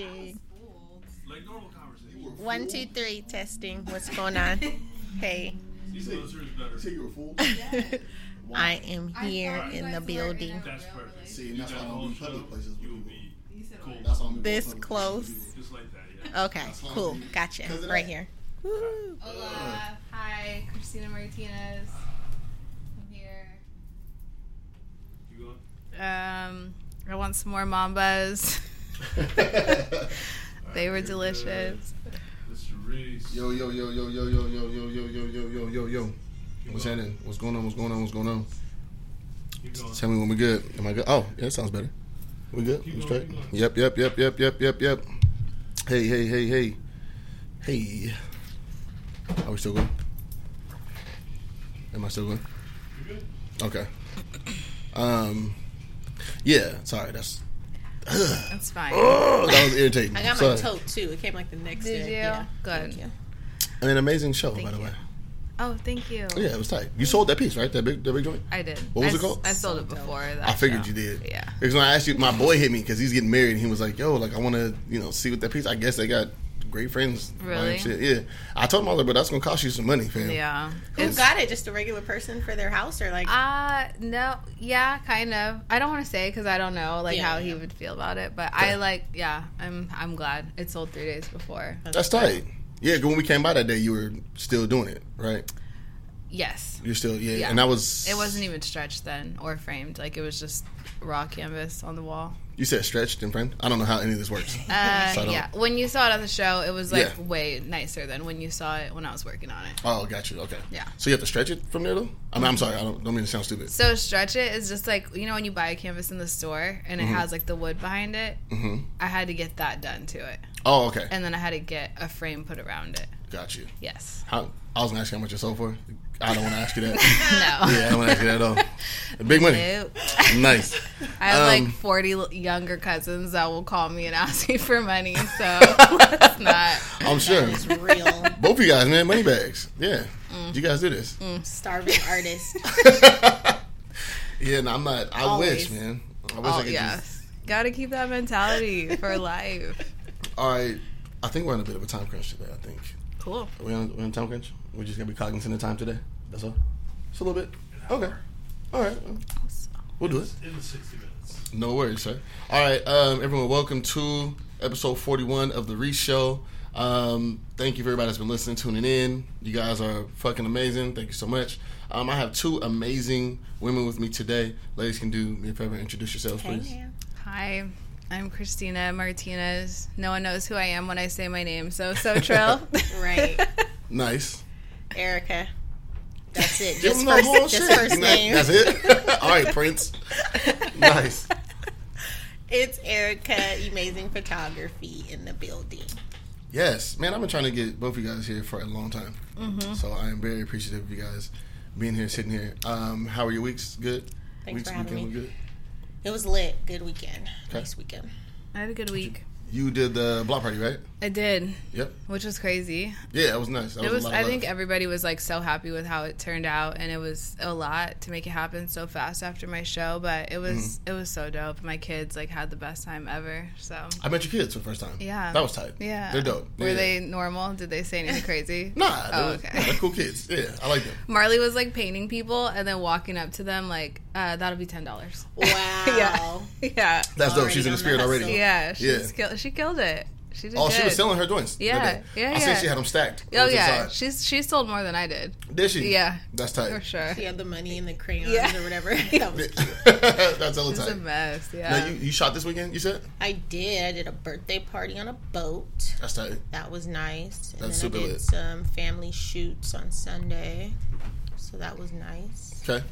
Testing. Like normal conversation. One, two, three. Testing. What's going on? Hey, These closer is. Say you're a fool. I am here in the building. That's perfect. See, You why I a don't public places You'll be cool. That's why I'm This close. Just like that, yeah. Okay, cool. Gotcha. Right that. here. Hola. Hi, Christina Martinez. I'm here. You going? Um, I want some more mambas. they were delicious. Yo, yo, yo, yo, yo, yo, yo, yo, yo, yo, yo, yo, yo, yo. What's happening? What's going on? What's going on? What's going on? Tell me when we good. Am I good? Oh, yeah, that sounds better. We good? We straight? Yep, yep, yep, yep, yep, yep, yep. Hey, hey, hey, hey. Hey. Are we still going? Am I still going? You good? Okay. Um, yeah, sorry, that's. That's fine. Oh, that was irritating. I got my tote too. It came like the next Did day. you? Yeah. Good. Thank you. I mean, amazing show, Thank by the you. way. Oh, thank you. Oh, yeah, it was tight. You sold that piece, right? That big, that big joint. I did. What was I it called? s- I sold it before. That I figured show. you did. Yeah. Because when I asked you, my boy hit me because he's getting married, and he was like, "Yo, like I want to, you know, see what that piece." I guess they got great friends. Really? Shit. Yeah. I told him I was like, "But that's gonna cost you some money, fam." Yeah. Who got it? Just a regular person for their house, or like? Uh no, yeah, kind of. I don't want to say because I don't know like Yeah, how yeah. he would feel about it, but Okay. I like, yeah, I'm I'm glad it sold three days before. That's tight. Yeah, 'cause when we came by that day, you were still doing it, right? Yes, You're still, yeah. Yeah. And that was. it wasn't even stretched then or framed. Like it was just raw canvas on the wall. You said stretched and framed. I don't know how any of this works. Uh, So yeah, when you saw it at the show, it was like Yeah. way nicer than when you saw it when I was working on it. Oh, got you. Okay. Yeah. So you have to stretch it from there, though. I mean, I'm sorry. I don't, don't mean to sound stupid. So stretch it is just like you know when you buy a canvas in the store and it has like the wood behind it. hmm I had to get that done to it, Oh, okay. and then I had to get a frame put around it. Got you. Yes. How, I was gonna ask you how much you sold for. I don't want to ask you that. No. yeah, I don't want to ask you that at all. Big money. Nope. Nice. I have Um, like 40 l- younger cousins that will call me and ask me for money, so let's not. I'm sure. It's real. Both of you guys, man, money bags. Yeah. Mm. You guys do this. Starving artist. yeah, no, I'm not. I Always. wish, man. I wish I Oh, could just. yes. Gotta keep that mentality for life. All right. I think we're on a bit of a time crunch today. I think. Cool. Are we on, we on a time crunch? We're just gonna be cognizant of time today. That's all. Just a little bit. Okay. All right. We'll do it. In the 60 minutes. No worries, sir. All right, um, everyone, welcome to episode 41 of The Reese Show. Um, thank you for everybody that's been listening, tuning in. You guys are fucking amazing. Thank you so much. Um, I have two amazing women with me today. Ladies, can do me a favor and introduce yourselves, Hey, please. man. Hi, I'm Christina Martinez. No one knows who I am when I say my name, so so trill. Right. Nice. Erica. That's it. Give Just them the first, whole just shit. first name. That's it. All right, Prince. Nice. It's Erica, amazing photography in the building. Yes, man, I've been trying to get both of you guys here for a long time. Mm-hmm. So I am very appreciative of you guys being here, sitting here. Um, how are your weeks? Good. Thanks weeks, for having weekend, me. good. It was lit. Good weekend. Okay. Nice weekend. I had a good week. You did the block party, right? I did, Yep. which was crazy. Yeah, it was nice. That It a was. lot of I love. think everybody was like so happy with how it turned out, and it was a lot to make it happen so fast after my show. But it was Mm-hmm. it was so dope. My kids like had the best time ever. So I met your kids for the first time. Yeah. that was tight. yeah, they're dope. Were Yeah. they normal? Did they say anything crazy? Nah, they Oh, was- okay. nah, they're cool kids. Yeah, I like them. Marley was like painting people and then walking up to them like, uh, "That'll be ten dollars." Wow. yeah, yeah, That's dope. She's in the on the spirit already. yeah. She Yeah. Kill- she killed it. She did. Oh, she was selling her joints. that Yeah, yeah, I said she had them stacked. Oh over to the yeah, side. she's she sold more than I did Did she? Yeah. that's tight. for sure. She had the money and the crayons Yeah. or whatever. That was cute. that's all It's a tight. mess. Yeah. Now you, you shot this weekend. You said I did. I did a birthday party on a boat. that's tight. That was nice. And That's then super I did lit. some family shoots on Sunday. So that was nice. Okay,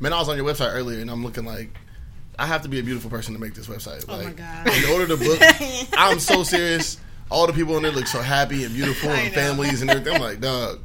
man. I was on your website earlier, and I'm looking like I have to be a beautiful person to make this website. Oh my Like, God. In order to book, I'm so serious. All the people on there look so happy and beautiful, and families and everything. I'm like, dog.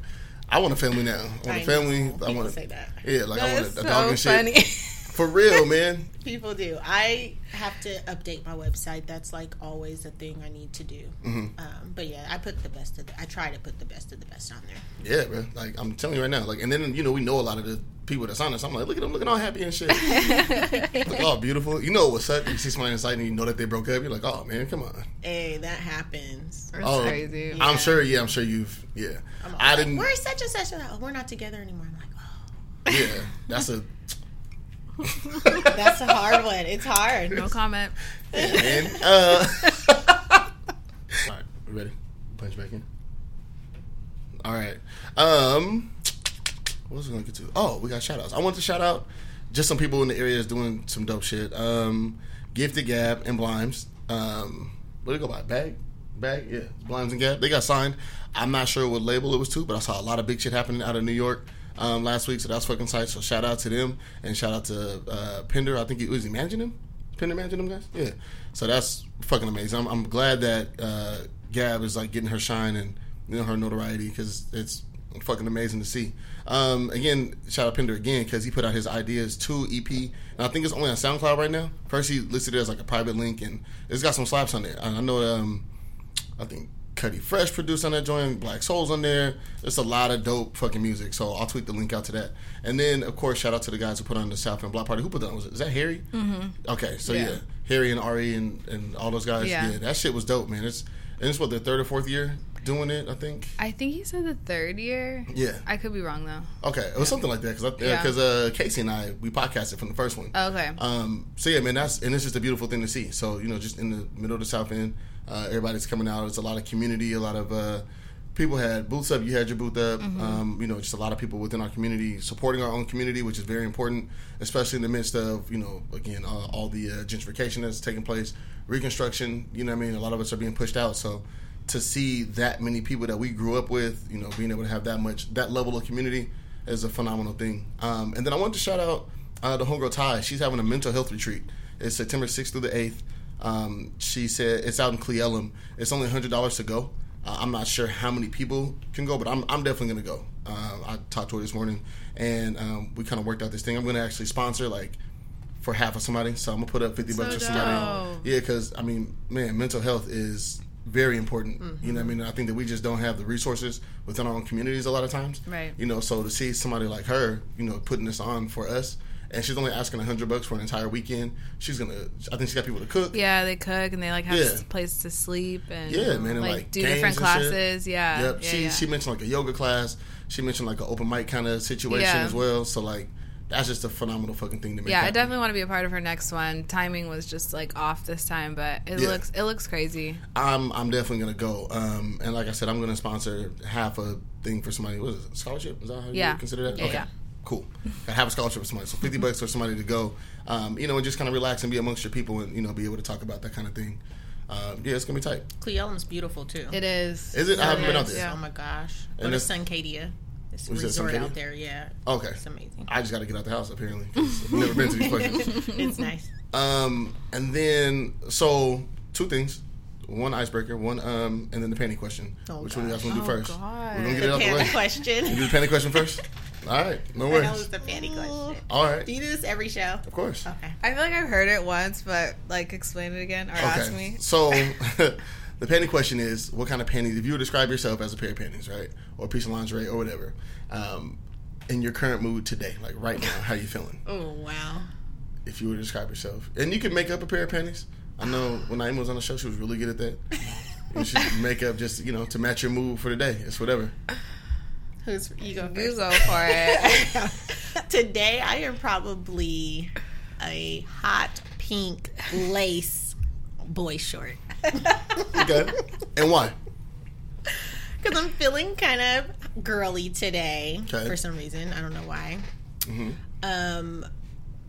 I want a family now. I want a family. know. I want to say that. yeah, like I want a, a dog so and shit. For real, man. People do. I have to update my website. That's like always a thing I need to do. Mm-hmm. Um, but yeah, I put the best of the. I try to put the best of the best on there. Yeah, bro. Like I'm telling you right now. Like, and then you know we know a lot of the people that's on us. I'm like, look at them, looking all happy and shit. look all beautiful. You know what's up? You see somebody inside and you know that they broke up. You're like, oh man, come on. Hey, that happens. It's Oh, crazy. Yeah. I'm sure. Yeah, I'm sure you've. Yeah, I'm I like, didn't. We're such and such. and that. Oh, we're not together anymore. I'm like, oh, Yeah, that's a. that's a hard one. It's hard. No comment. man. Uh, all right, we ready? Punch back in. All right. Um, what was I gonna get to? Oh, we got shout outs. I want to shout out just some people in the area is doing some dope shit. Um, Gifted Gab and Blimes. Um, what do they go by? Bag, bag. Yeah, Blimes and Gab. They got signed. I'm not sure what label it was to, but I saw a lot of big shit happening out of New York. Um, last week, so that's fucking tight. So shout out to them and shout out to uh, Pender. I think he was he managing him. Pender managing them guys. Yeah. So that's fucking amazing. I'm, I'm glad that uh, Gab is like getting her shine and you know her notoriety because it's fucking amazing to see. Um, again, shout out Pender again because he put out his ideas to EP, and I think it's only on SoundCloud right now. First, he listed it as like a private link, and it's got some slaps on there. I I know, um, I think Cuddy Fresh produced on that joint, Black Souls on there. It's a lot of dope fucking music, so I'll tweet the link out to that. And then, of course, shout out to the guys who put on the South End Block Party. Who put that on? Was it, is that Harry? Mm-hmm. Okay, so yeah. Yeah. Harry and Ari and, and all those guys. Yeah. yeah, that shit was dope, man. It's and it's what their third or fourth year doing it, I think. I think he said the third year. Yeah. I could be wrong though. Okay, it was something like that because Yeah. because uh, Casey and I we podcasted from the first one. Okay. Um, so yeah, man, that's and it's just a beautiful thing to see. So you know, just in the middle of the South End, uh, everybody's coming out. It's a lot of community, a lot of uh, people had booths up. You had your booth up. Um, you know, just a lot of people within our community supporting our own community, which is very important, especially in the midst of you know, again, uh, all the uh, gentrification that's taking place, reconstruction. You know, what I mean, a lot of us are being pushed out. So to see that many people that we grew up with, you know, being able to have that much that level of community is a phenomenal thing. Um, and then I want to shout out uh, the homegirl Ty. She's having a mental health retreat. It's September 6th through the 8th. Um, she said it's out in Cle Elum. It's only hundred dollars to go. Uh, I'm not sure how many people can go, but I'm, I'm definitely gonna go. Uh, I talked to her this morning, and um, we kind of worked out this thing. I'm gonna actually sponsor like for half of somebody, so I'm gonna put up 50 bucks for somebody. dope. Yeah, because I mean, man, mental health is very important. You know, what I mean, I think that we just don't have the resources within our own communities a lot of times. Right. You know, so to see somebody like her, you know, putting this on for us, and she's only asking hundred bucks for an entire weekend. She's gonna. I think she got people to cook. Yeah, they cook and they like have Yeah. a place to sleep and Yeah, man, and, like, like, do different classes. Yeah, Yep. yeah, she yeah. she mentioned like a yoga class. She mentioned like an open mic kind of situation Yeah. as well. So like, that's just a phenomenal fucking thing to make. yeah, I definitely want to be a part of her next one. Timing was just like off this time, but it Yeah. looks it looks crazy. I'm I'm definitely gonna go. Um, and like I said, I'm gonna sponsor half a thing for somebody. What is it? Scholarship? Is that how you consider that? Yeah, okay. yeah. Cool. I have a scholarship for somebody. So 50 bucks for somebody to go. Um, you know, and just kind of relax and be amongst your people and you know be able to talk about that kind of thing. Um, yeah, it's gonna be tight. Cle Elum's beautiful too. It is. Is it? I haven't been out Yes. there. Oh my gosh. And Go to it's- Suncadia. It's a resort out there. Yeah. Okay. It's amazing. I just got to get out the house apparently. I've never been to these places. it's nice. Um, and then so two things. One icebreaker, one um, and then the panty question. Oh, Which one you guys gosh. want to do Oh, first? God. We're gonna get The it out the way. panty You question. do the panty question first. All right, no What the hell worries. is the panty question? All right, Do you do this every show? of course. Okay. I feel like I've heard it once, but like explain it again or ask me. So the panty question is, what kind of panties? If you would describe yourself as a pair of panties, right, or a piece of lingerie or whatever, um, in your current mood today, like right now, how you feeling? Oh wow. If you were to describe yourself, and you could make up a pair of panties. I know when Naima was on the show, she was really good at that. You should make up just you know to match your mood for the day. It's whatever. Who's you go You first? go for it. Today I am probably a hot pink lace boy short. Okay, and why? Because I'm feeling kind of girly today Okay. for some reason. I don't know why. Um,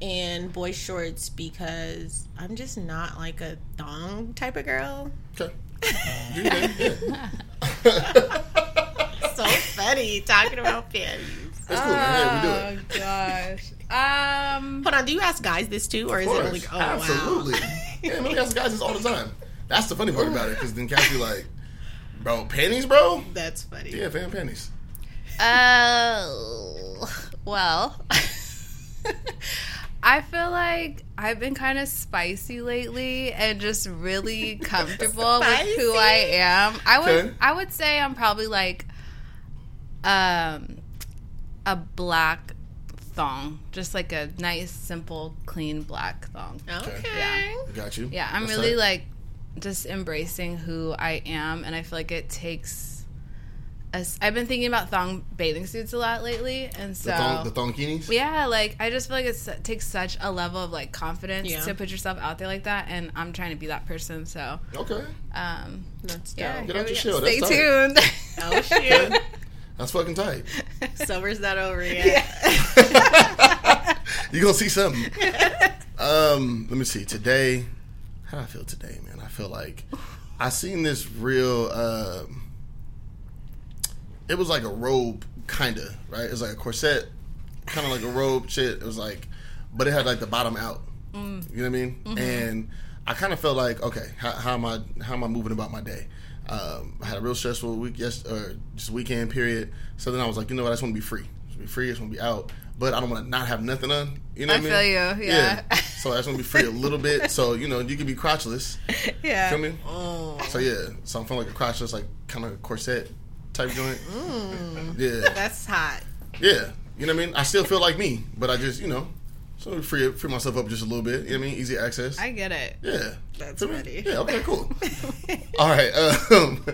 and boy shorts because I'm just not like a thong type of girl. Okay, funny talking about panties. That's cool. Man. Yeah, we do it. Oh gosh. Um. Hold on, do you ask guys this too, or is Of it course, only? Oh absolutely. wow. yeah, man, we ask guys this all the time. That's the funny part about it, because then Cass be like, "Bro, panties, bro." That's funny. Yeah, fan panties. Oh, well, I feel like I've been kind of spicy lately and just really comfortable with who I am. I would Okay. I would say I'm probably like um a black thong, just like a nice simple clean black thong. Okay. Yeah. Got you. Yeah, I'm That's really tight. like just embracing who I am, and I feel like it takes. A, s- I've been thinking about thong bathing suits a lot lately, and so the thong, the thonkinis. yeah, like I just feel like it takes such a level of like confidence Yeah. to put yourself out there like that, and I'm trying to be that person. So, Okay, um, That's yeah. Get out your go. shell. That's Stay tight. tuned. Oh shit. that's fucking tight. Summer's not over yet. you gonna see something. Um, let me see. Today, how do I feel today, man? I feel like I seen this real. Um, it was like a robe, kinda right. It was like a corset, kind of like a robe shit. It was like, but it had like the bottom out. You know what I mean? And I kind of felt like, okay, how, how am I? How am I moving about my day? Um, I had a real stressful week, yes, or just weekend period. So then I was like, you know what? I just want to be free. Just be free. I just want to be out, but I don't want to not have nothing on. You know I what I feel mean? you, yeah. So I just want to be free a little bit. So you know, you can be crotchless. yeah. Feel me? Oh. So yeah, so I'm feeling like a crotchless, like kind of corset type joint. Yeah, That's hot. yeah. You know what I mean? I still feel like me, but I just you know, so free free myself up just a little bit. You know what I mean? Easy access. I get it. yeah. That's Feel ready. Yeah. Okay. Cool. All right. Um,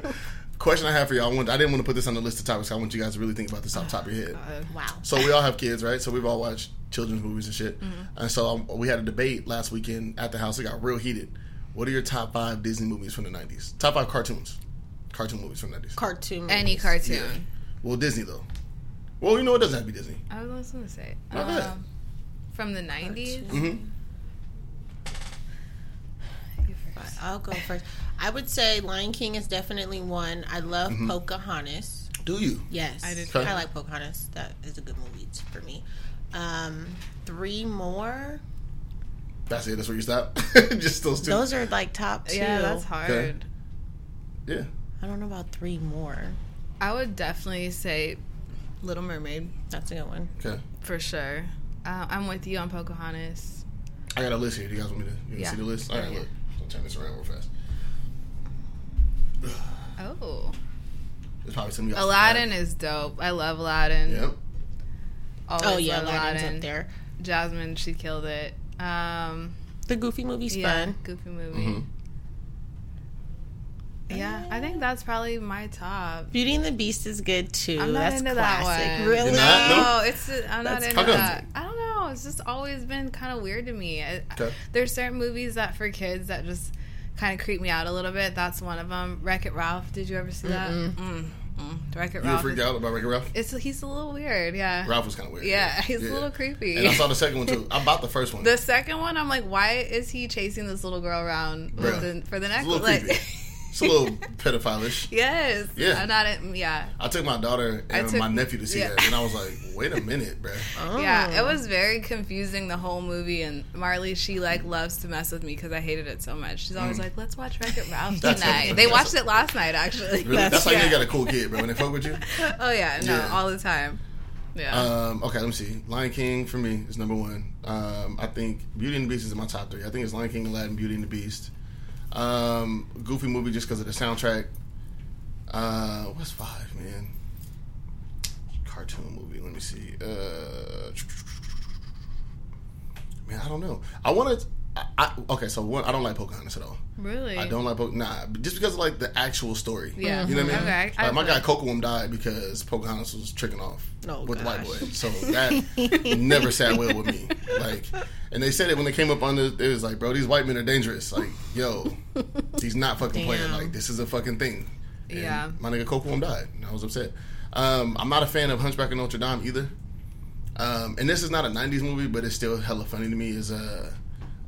question I have for y'all. I, want, I didn't want to put this on the list of topics. I want you guys to really think about this off the top of your head. Uh, wow. So we all have kids, right? So we've all watched children's movies and shit. Mm-hmm. And so um, we had a debate last weekend at the house. It got real heated. What are your top five Disney movies from the '90s? Top five cartoons, cartoon movies from the '90s. Cartoon. Any cartoon. Yeah. Well, Disney though. Well, you know it doesn't have to be Disney. I was going to say Go ahead. um, from the 90s. hmm I'll go first. I would say Lion King is definitely one. I love Mm-hmm. Pocahontas. Do you? Yes, I did too. I like Pocahontas. That is a good movie for me. Um, three more. That's it. That's where you stop. Just those two. Those are like top two. Yeah, that's hard. Okay. yeah. I don't know about three more. I would definitely say Little Mermaid That's a good one. Okay. for sure. Uh, I'm with you on Pocahontas. I got a list here. Do you guys want me to you Yeah. see the list? All right, Yeah. look. I'll turn this around real fast. Oh, It's probably some of y'all. Aladdin is dope. I love Aladdin. Yep. Always Oh yeah, love Aladdin's Aladdin. up there. Jasmine, she killed it. Um, The Goofy movie's yeah, fun. goofy movie. Mhm. Yeah, I think that's probably my top. Beauty and the Beast is good too. I'm not That's into classic. that one. Really? You're? No? No, it's I'm not That's- into that. I don't know. It's just always been kind of weird to me. I, Okay. There's certain movies that for kids that just kind of creep me out a little bit. That's one of them. Wreck It Ralph. Did you ever see that? Mm, mm. Wreck It Ralph. You freaked out about Wreck-It Ralph? It's he's a little weird. Yeah. Ralph was kind of weird. Yeah, he's Yeah. a little creepy. And I saw the second one too. I bought the first one. The second one, I'm like, why is he chasing this little girl around with Bruh. the, for the It's a necklace? Like, creepy. It's a little pedophile-ish. yes. Yeah. I'm not. in- Yeah. I took my daughter and took- my nephew to see yeah. that, and I was like, "Wait a minute, bro." Oh. Yeah, it was very confusing the whole movie, and Marley she like loves to mess with me because I hated it so much. She's always like, "Let's watch Wreck It Ralph Mm. Tonight." they watched it last night, actually. Really? That's, That's- how you got a cool kid, bro. When they fuck with you. Oh yeah, no, Yeah. all the time. Yeah. Um, okay, let me see. Lion King for me is number one. Um, I think Beauty and the Beast is in my top three. I think it's Lion King, Aladdin, Beauty and the Beast. Um, Goofy movie just because of the soundtrack. Uh, what's five, man? Cartoon movie. Let me see. Uh, man, I don't know. I want to. I, I, okay, so one, I don't like Pocahontas at all. really? I don't like Pocahontas. nah, just because of like the actual story. Yeah. you know what I mean. Okay, I- like, my I- guy Kocoum died because Pocahontas was tricking off Oh, with the white boy, so that never sat well with me. Like, and they said it when they came up on the. It was like, bro, these white men are dangerous. Like, yo, he's not fucking playing. Like, this is a fucking thing. And Yeah. my nigga Kocoum died, and I was upset. Um, I'm not a fan of Hunchback of Notre Dame either. Um, and this is not a '90s movie, but it's still hella funny to me. Is uh,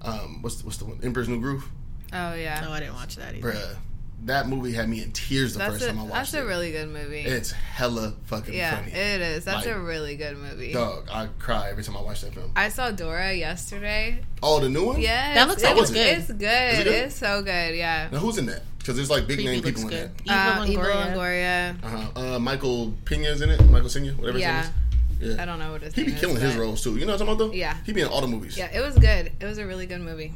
um, what's the, what's the one? Emperor's New Groove. oh yeah. No, I didn't watch that either. Bruh, that movie had me in tears the that's first a time I watched that's it. That's a really good movie. it's hella fucking yeah, funny. it is. That's Like, a really good movie. Dog, I cry every time I watch that film. I saw Dora yesterday. Oh, the new one? Yes, That looks it like it's good. It's good. it good? It's so good. Yeah. Now who's in that? Because there's like big Preview name looks people in good. that. Eva Uh, Eva Longoria. Longoria. Uh-huh. Uh, Michael Pena's in it. Michael Senior, whatever Yeah. his name Yeah. I don't know what his He name be is, killing his but- roles too. You know what I'm talking about though? Yeah. He be in all the movies. Yeah, it was good. It was a really good movie.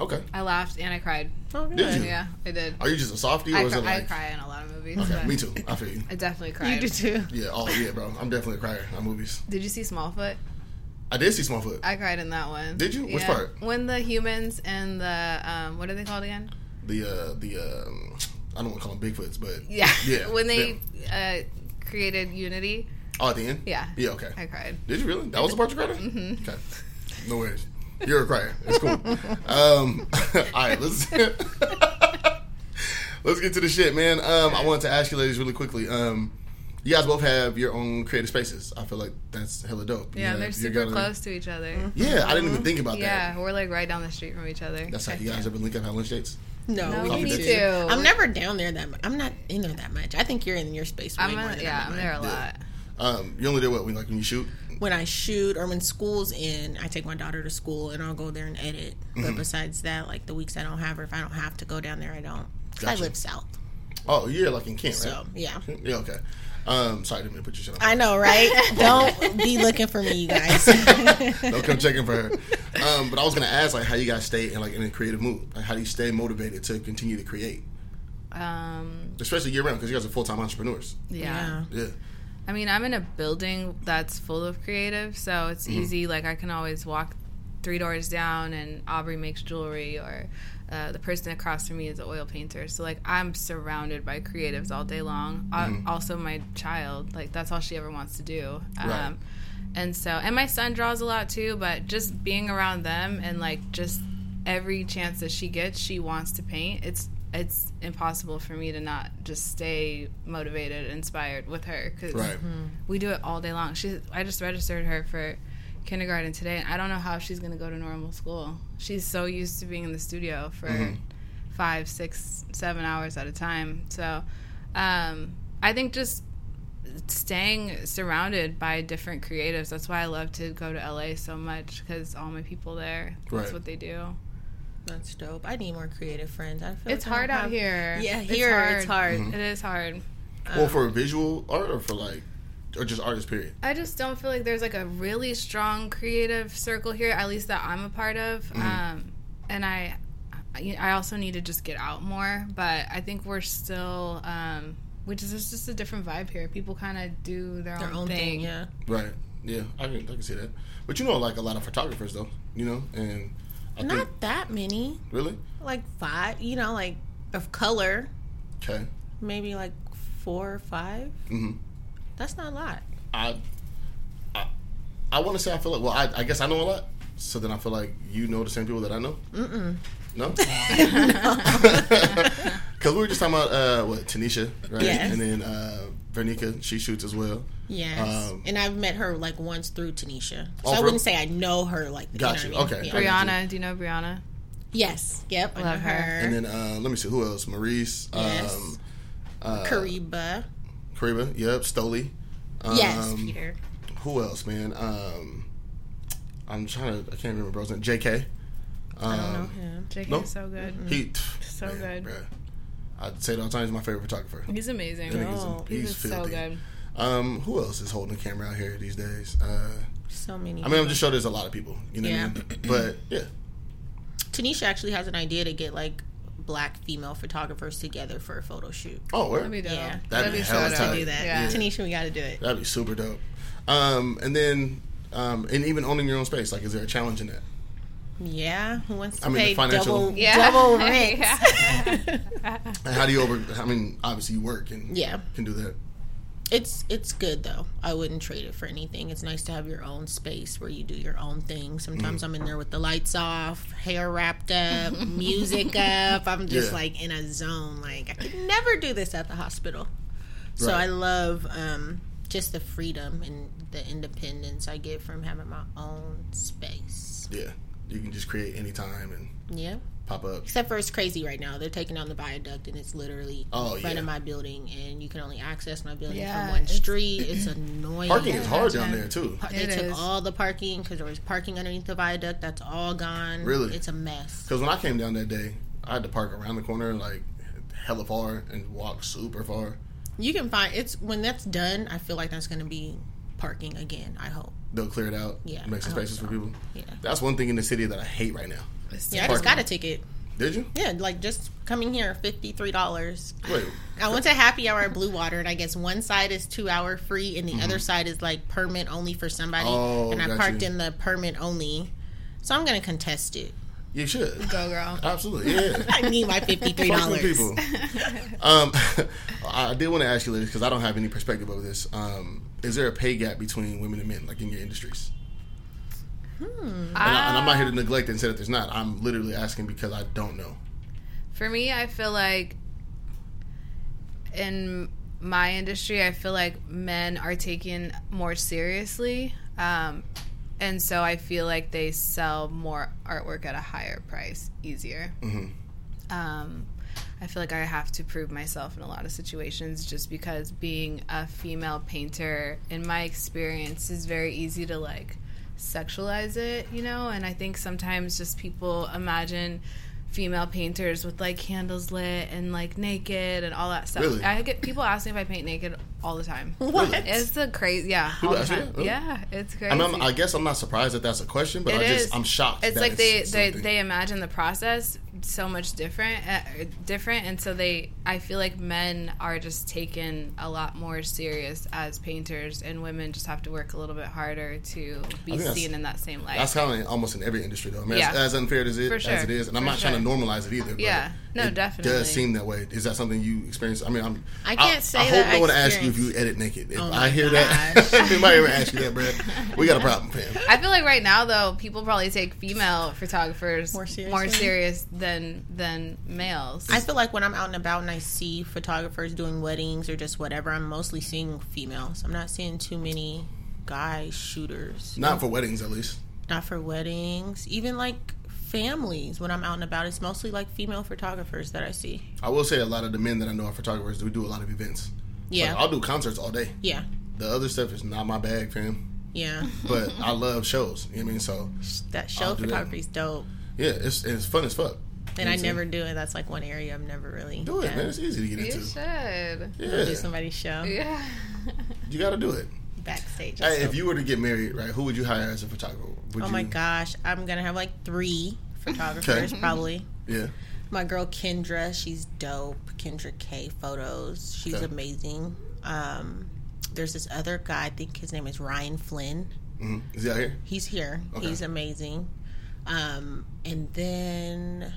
Okay. I laughed and I cried. Oh, good. Did you? Yeah, I did. Are you just a softie or I, is cry, it like? I cry in a lot of movies. Okay, me too. I feel you. I definitely cried. You do too. Yeah. Oh yeah, bro. I'm definitely a crier on movies. Did you see Smallfoot? I did see Smallfoot. I cried in that one. Did you? Which part? When the humans and the um, what are they called again? The uh the um I don't want to call them Bigfoots, but Yeah. Yeah, when they uh, created Unity. Oh at the end. Yeah. Yeah. Okay. I cried. Did you really? That was the part you cried? Mm-hmm. Okay. No worries. You're a crier. It's cool. um, all right, let's let's get to the shit, man. Um, I wanted to ask you, ladies, really quickly. Um, you guys both have your own creative spaces. I feel like that's hella dope. You Yeah, they're your super gallery. close to each other. Yeah, I didn't even think about Yeah, that. Yeah, we're like right down the street from each other. That's how you guys ever link up at lunch dates. No, No, we we need need to. to. I'm never down there that much. I'm not in there that much. I think you're in your space way I'm more a, than yeah, I'm I'm there a mine. lot. Um, you only do what when like when you shoot. When I shoot or when school's in, I take my daughter to school and I'll go there and edit. Mm-hmm. But besides that, like the weeks I don't have her, if I don't have to go down there, I don't. Gotcha. I live south, Oh, yeah, like in Kent, right? so yeah. Yeah. Okay. Um, sorry, I didn't mean to put your shit on. I know, right? don't be looking for me, you guys. Don't come checking for her. Um, but I was gonna ask like how you guys stay in like in a creative mood. Like how do you stay motivated to continue to create, Um, especially year round because you guys are full time entrepreneurs. yeah. yeah. I mean, I'm in a building that's full of creative, so it's Mm-hmm. easy. Like, I can always walk three doors down, and Aubrey makes jewelry, or uh, the person across from me is an oil painter. So, like, I'm surrounded by creatives all day long. Mm-hmm. Also, my child, like, that's all she ever wants to do. Um, Right. And so, and my son draws a lot too, but just being around them and, like, just every chance that she gets, she wants to paint. It's it's impossible for me to not just stay motivated, inspired with her because Right. we do it all day long. She, I just registered her for kindergarten today, and I don't know how she's going to go to normal school. She's so used to being in the studio for Mm-hmm. five, six, seven hours at a time. So, um, I think just staying surrounded by different creatives. That's why I love to go to LA so much because all my people there. That's what they do. That's dope. I need more creative friends. I feel It's like hard don't out have- here. Yeah, here it's hard. Mm-hmm. It is hard. Well, for visual art or for like, or just artist period. I just don't feel like there's like a really strong creative circle here, at least that I'm a part of. Mm-hmm. Um, and I, I I also need to just get out more, but I think we're still, um, which is just a different vibe here. People kind of do their, Their own, own thing. thing, yeah. Right. Yeah, I can I can see that. But you know, like a lot of photographers though. You know, and I think Not that many. really Like five, you know, like of color, okay. maybe like four or 5 Mm-hmm. That's not a lot. I I, I want to say I feel like well, I, I guess I know a lot. So then I feel like you know the same people that I know. Mm-mm. No. Because we were just talking about uh, what Tanisha, right? Yes. And then uh, Vernica, she shoots as well. Yes. Um, and I've met her like once through Tanisha. So Oh, I wouldn't say I know her like Gotcha. You know I Okay. mean? I Yeah. Brianna, do you know Brianna? Yes. Yep. I Love know her. her. And then uh, let me see who else. Maurice. Yes. Um, uh, Kariba. Kariba. Yep. Stoli. Um, yes, Peter. Who else, man? Um, I'm trying to. I can't remember bro's name. J.K. Um, I don't know him. JK Nope. is so good. He So good. bruh. I'd say it all the time. He's my favorite photographer. He's amazing. Oh, he's He's so good. Um, who else is holding the camera out here these days? Uh, So many. I mean, I'm just sure there's a lot of people. You know Yeah. what I mean? But yeah, Tanisha actually has an idea to get like black female photographers together for a photo shoot. oh, where? That'd be dope. Yeah. That'd be so hella dope. tight. Do that. Yeah. Tanisha, we got to do it. That'd be super dope. Um, and then, um, and even owning your own space, like, is there a challenge in that? Yeah. Who wants to I mean, the pay financial- double, Yeah. double rent? Yeah. And how do you over? I mean, obviously you work and Yeah. can do that. It's it's good though. I wouldn't trade it for anything. It's nice to have your own space where you do your own thing. Mm. Sometimes I'm in there with the lights off, hair wrapped up, music up. I'm just Yeah. like in a zone. Like I could never do this at the hospital. So I love um, just the freedom and the independence I get from having my own space. Yeah, you can just create anytime and Yeah. pop up. Except for it's crazy right now. They're taking down the viaduct and it's literally Oh, in front yeah. of my building and you can only access my building Yeah, from one it's- street. It's annoying. Parking is hard down there too. Par- They It took is. all the parking because there was parking underneath the viaduct. That's all gone. Really? It's a mess. Because when I came down that day, I had to park around the corner, like hella far, and walk super far. You can find it's when that's done. I feel like that's going to be parking again. I hope. They'll clear it out. Yeah, make some I hope spaces for people. Yeah. That's one thing in the city that I hate right now. Yeah, I just got a ticket. Did you? Yeah, like just coming here, fifty three dollars. Wait. I went to happy hour at Blue Water, and I guess one side is two hour free, and the Mm-hmm. other side is like permit only for somebody. Oh, and I parked you. in the permit only, so I'm gonna contest it. You should. Go girl. Absolutely. Yeah. I need my fifty three Fuck them dollars. people. um, I did want to ask you this because I don't have any perspective over this. Um, is there a pay gap between women and men, like in your industries? Hmm. And, I, and I'm not here to neglect it and say that there's not. I'm literally asking because I don't know. For me, I feel like in my industry, I feel like men are taken more seriously. Um, and so I feel like they sell more artwork at a higher price easier. Um, I feel like I have to prove myself in a lot of situations just because being a female painter, in my experience, is very easy to like sexualize it, you know? And I think sometimes just people imagine female painters with like candles lit and like naked and all that stuff. Really? I get people ask me if I paint naked all the time. What? It's the crazy, yeah, all the time. Really? Yeah, it's crazy. I, mean, I'm, I guess I'm not surprised that that's a question, but It I just is. I'm shocked. It's like they, they something. they imagine the process so much different, uh, different, and so they. I feel like men are just taken a lot more serious as painters, and women just have to work a little bit harder to be seen in that same light. That's kind of almost in every industry, though. I mean, Yeah. as, as unfair as it, For as it is, and I'm For not trying to normalize it either. Yeah. No, it definitely. Does seem that way? Is that something you experience? I mean, I'm. I can't I, say I hope that I no one asks you if you edit naked. If Oh I my hear that, gosh. if anybody ever ask you that, bro, we got a problem, fam. I feel like right now though, people probably take female photographers More more, serious than than males. I feel like when I'm out and about and I see photographers doing weddings or just whatever, I'm mostly seeing females. I'm not seeing too many guy shooters. Not for weddings, at least. Not for weddings. Even like families, when I'm out and about, it's mostly like female photographers that I see. I will say a lot of the men that I know are photographers. We do a lot of events. Yeah. Like, I'll do concerts all day. Yeah. The other stuff is not my bag, fam. Yeah. But I love shows. You know what I mean? So that show I'll do that. photography is dope. yeah, it's it's fun as fuck. And I never do it. That's like one area I've never really do it, done. man. It's easy to get you into. You should. Yeah, Do somebody's show Yeah. you got to do it. backstage. Hey, That's if you were to get married, right, who would you hire as a photographer? Would oh you, my gosh, I'm gonna have like three photographers probably. Yeah. My girl Kendra, she's dope. Kendra K photos. She's Okay. amazing. Um, there's this other guy, I think his name is Ryan Flynn. hmm Is he out here? He's here. Okay. He's amazing. Um, and then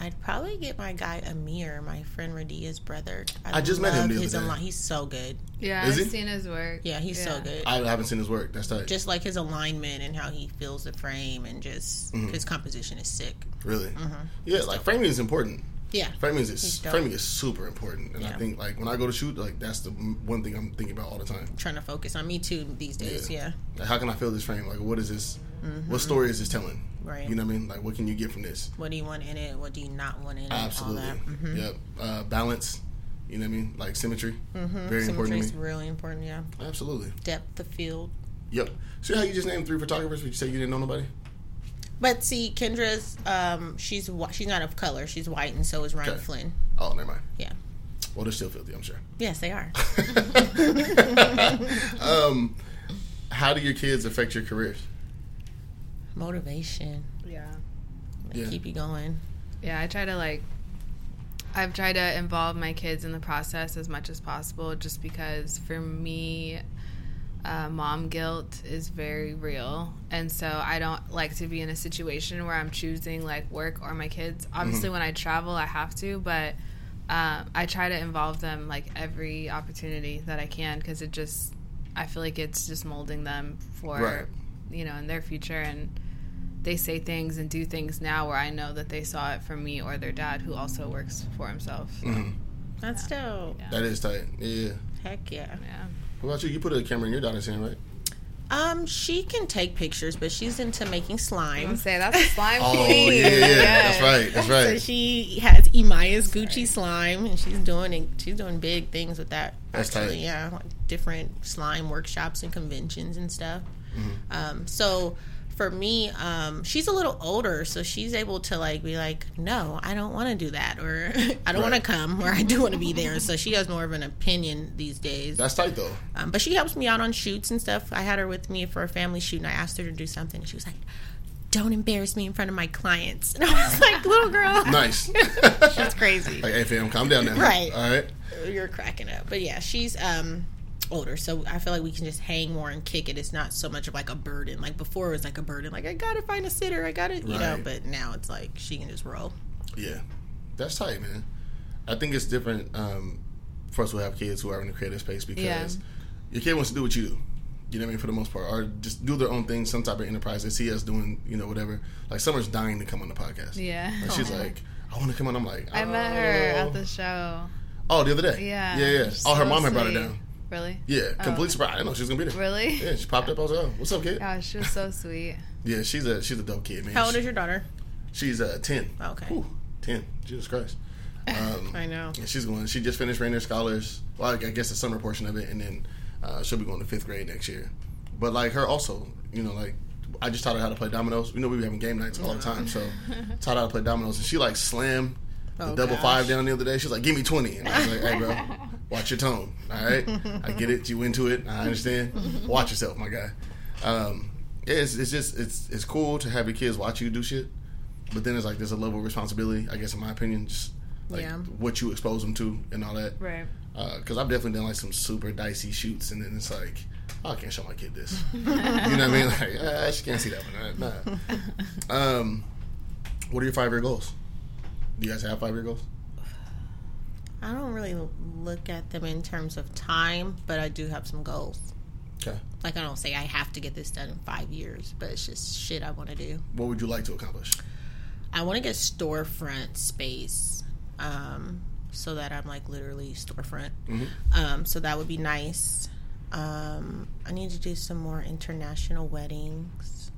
I'd probably get my guy Amir, my friend Radia's brother. I just met him love the other his day. ali- He's so good. Yeah, Is I've he? seen his work. Yeah, he's so good. I haven't seen his work. That's tight. just like his alignment and how he feels the frame and just Mm-hmm. his composition is sick. really. Yeah, like framing is important. Yeah. Framing is framing is super important, and I think like when I go to shoot, like that's the one thing I'm thinking about all the time. Trying to focus on me too these days. Yeah. Yeah. Like, how can I fill this frame? Like, what is this? What story is this telling? Mm-hmm. Right. You know what I mean? Like, what can you get from this? What do you want in it? What do you not want in it? Absolutely. All that. hmm Yep. Uh, balance. You know what I mean? Like symmetry. Mm-hmm. Very important is to me. really important. Yeah. Absolutely. Depth of field. Yep. See how you just named three photographers? But you say you didn't know nobody? But see, Kendra's um, she's she's not of color. She's white, and so is Ryan Okay. Flynn. Oh, never mind. Yeah. Well, they're still filthy, I'm sure. Yes, they are. um, how do your kids affect your careers? Motivation. Yeah. They Yeah. Keep you going. Yeah, I try to like I've tried to involve my kids in the process as much as possible just because for me uh, mom guilt is very real and so i don't like to be in a situation where i'm choosing like work or my kids obviously when i travel i have to but um, i try to involve them like every opportunity that i can because it just i feel like it's just molding them for Right. you know in their future and they say things and do things now where I know that they saw it from me or their dad who also works for himself. So, Mhm. That's dope. Yeah. That is tight. Yeah. Heck yeah. Yeah. What about you? You put a camera in your daughter's hand, right? Um, she can take pictures, but she's into making I'm slime. say that's a slime Oh, queen. yeah, yeah. Yes. That's right. That's So right. she has Emaya's Gucci slime, and she's doing she's doing big things with that. That's actually, tight. yeah, like different slime workshops and conventions and stuff. Mm-hmm. Um, so for me, um, she's a little older, so she's able to like be like, no, I don't want to do that, or I don't want to come, or I do want to be there. So she has more of an opinion these days. That's tight though. Um, but she helps me out on shoots and stuff. I had her with me for a family shoot, and I asked her to do something, and she was like, "Don't embarrass me in front of my clients." And I was like, "Little girl, Nice. she's crazy." Like, hey fam, calm down now. Right. All right. You're cracking up, but yeah, she's um older, so I feel like we can just hang more and kick it. It's not so much of like a burden. Like before, it was like a burden. Like I gotta find a sitter. I gotta, you know. But now it's like she can just roll. Yeah, that's tight, man. I think it's different um, for us who have kids who are in the creative space because Yeah. your kid wants to do what you do. You know what I mean? For the most part, or just do their own thing, some type of enterprise. They see us doing, you know, whatever. Like Summer's dying to come on the podcast. Yeah. Like, she's like, I want to come on. I'm like, I met "Oh." her at the show. Oh, the other day. Yeah. Yeah, yeah. She's Oh, her so mom had brought her down. Really? Yeah, Oh. complete surprise. I didn't know she was gonna be there. Really? Yeah, she popped up. I was like, oh, what's up, kid? Yeah, she was so sweet. Yeah, she's a she's a dope kid, man. How old is your daughter? She's uh, ten. Okay. Whew, ten. Jesus Christ. Um, I know. And she's going. She just finished Rainier Scholars. Well, I guess the summer portion of it, and then uh, she'll be going to fifth grade next year. But like her, also, you know, like I just taught her how to play dominoes. You know, we be having game nights all the time, so taught her how to play dominoes, and she like slammed the Oh, double gosh. five down the other day. She was like, "Give me 20. and I was like, "Hey, bro, watch your tone. All right, I get it. You into it. I understand. Watch yourself, my guy." Um, yeah, it's, it's just it's it's cool to have your kids watch you do shit, but then it's like there's a level of responsibility, I guess, in my opinion, just like Yeah. what you expose them to and all that. Right. Because I've definitely done like some super dicey shoots, and then it's like, oh, I can't show my kid this. you know what I mean? Like, ah, she can't see that one. Nah. Um, what are your five year goals? Do you guys have five year goals? I don't really look at them in terms of time, but I do have some goals. Okay. Like I don't say I have to get this done in five years, but it's just shit I want to do. What would you like to accomplish? I want to get storefront space, um, so that I'm like literally storefront. Mhm. Um, so that would be nice. Um, I need to do some more international weddings.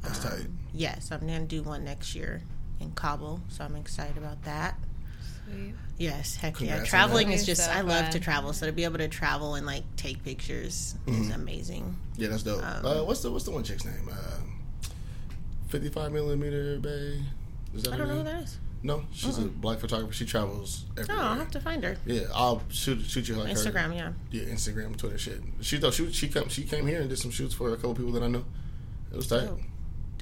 That's Um, tight. Yes, I'm gonna do one next year in Cabo, so I'm excited about that. Sweet. Yes, heck Congrats yeah. Traveling is just So I love fun. to travel, so to be able to travel and like take pictures is Mhm. amazing. Yeah, that's dope. Um, uh, what's the what's the one chick's name? Uh, Fifty five millimeter bay. Is that I her don't know who name? that is. No, she's a black photographer. She travels Oh. I'll have to find her. Yeah, I'll shoot shoot you like her. Instagram, yeah. Yeah, Instagram, Twitter, shit. She thought she she come she came here and did some shoots for a couple people that I know. It was tight. Dope.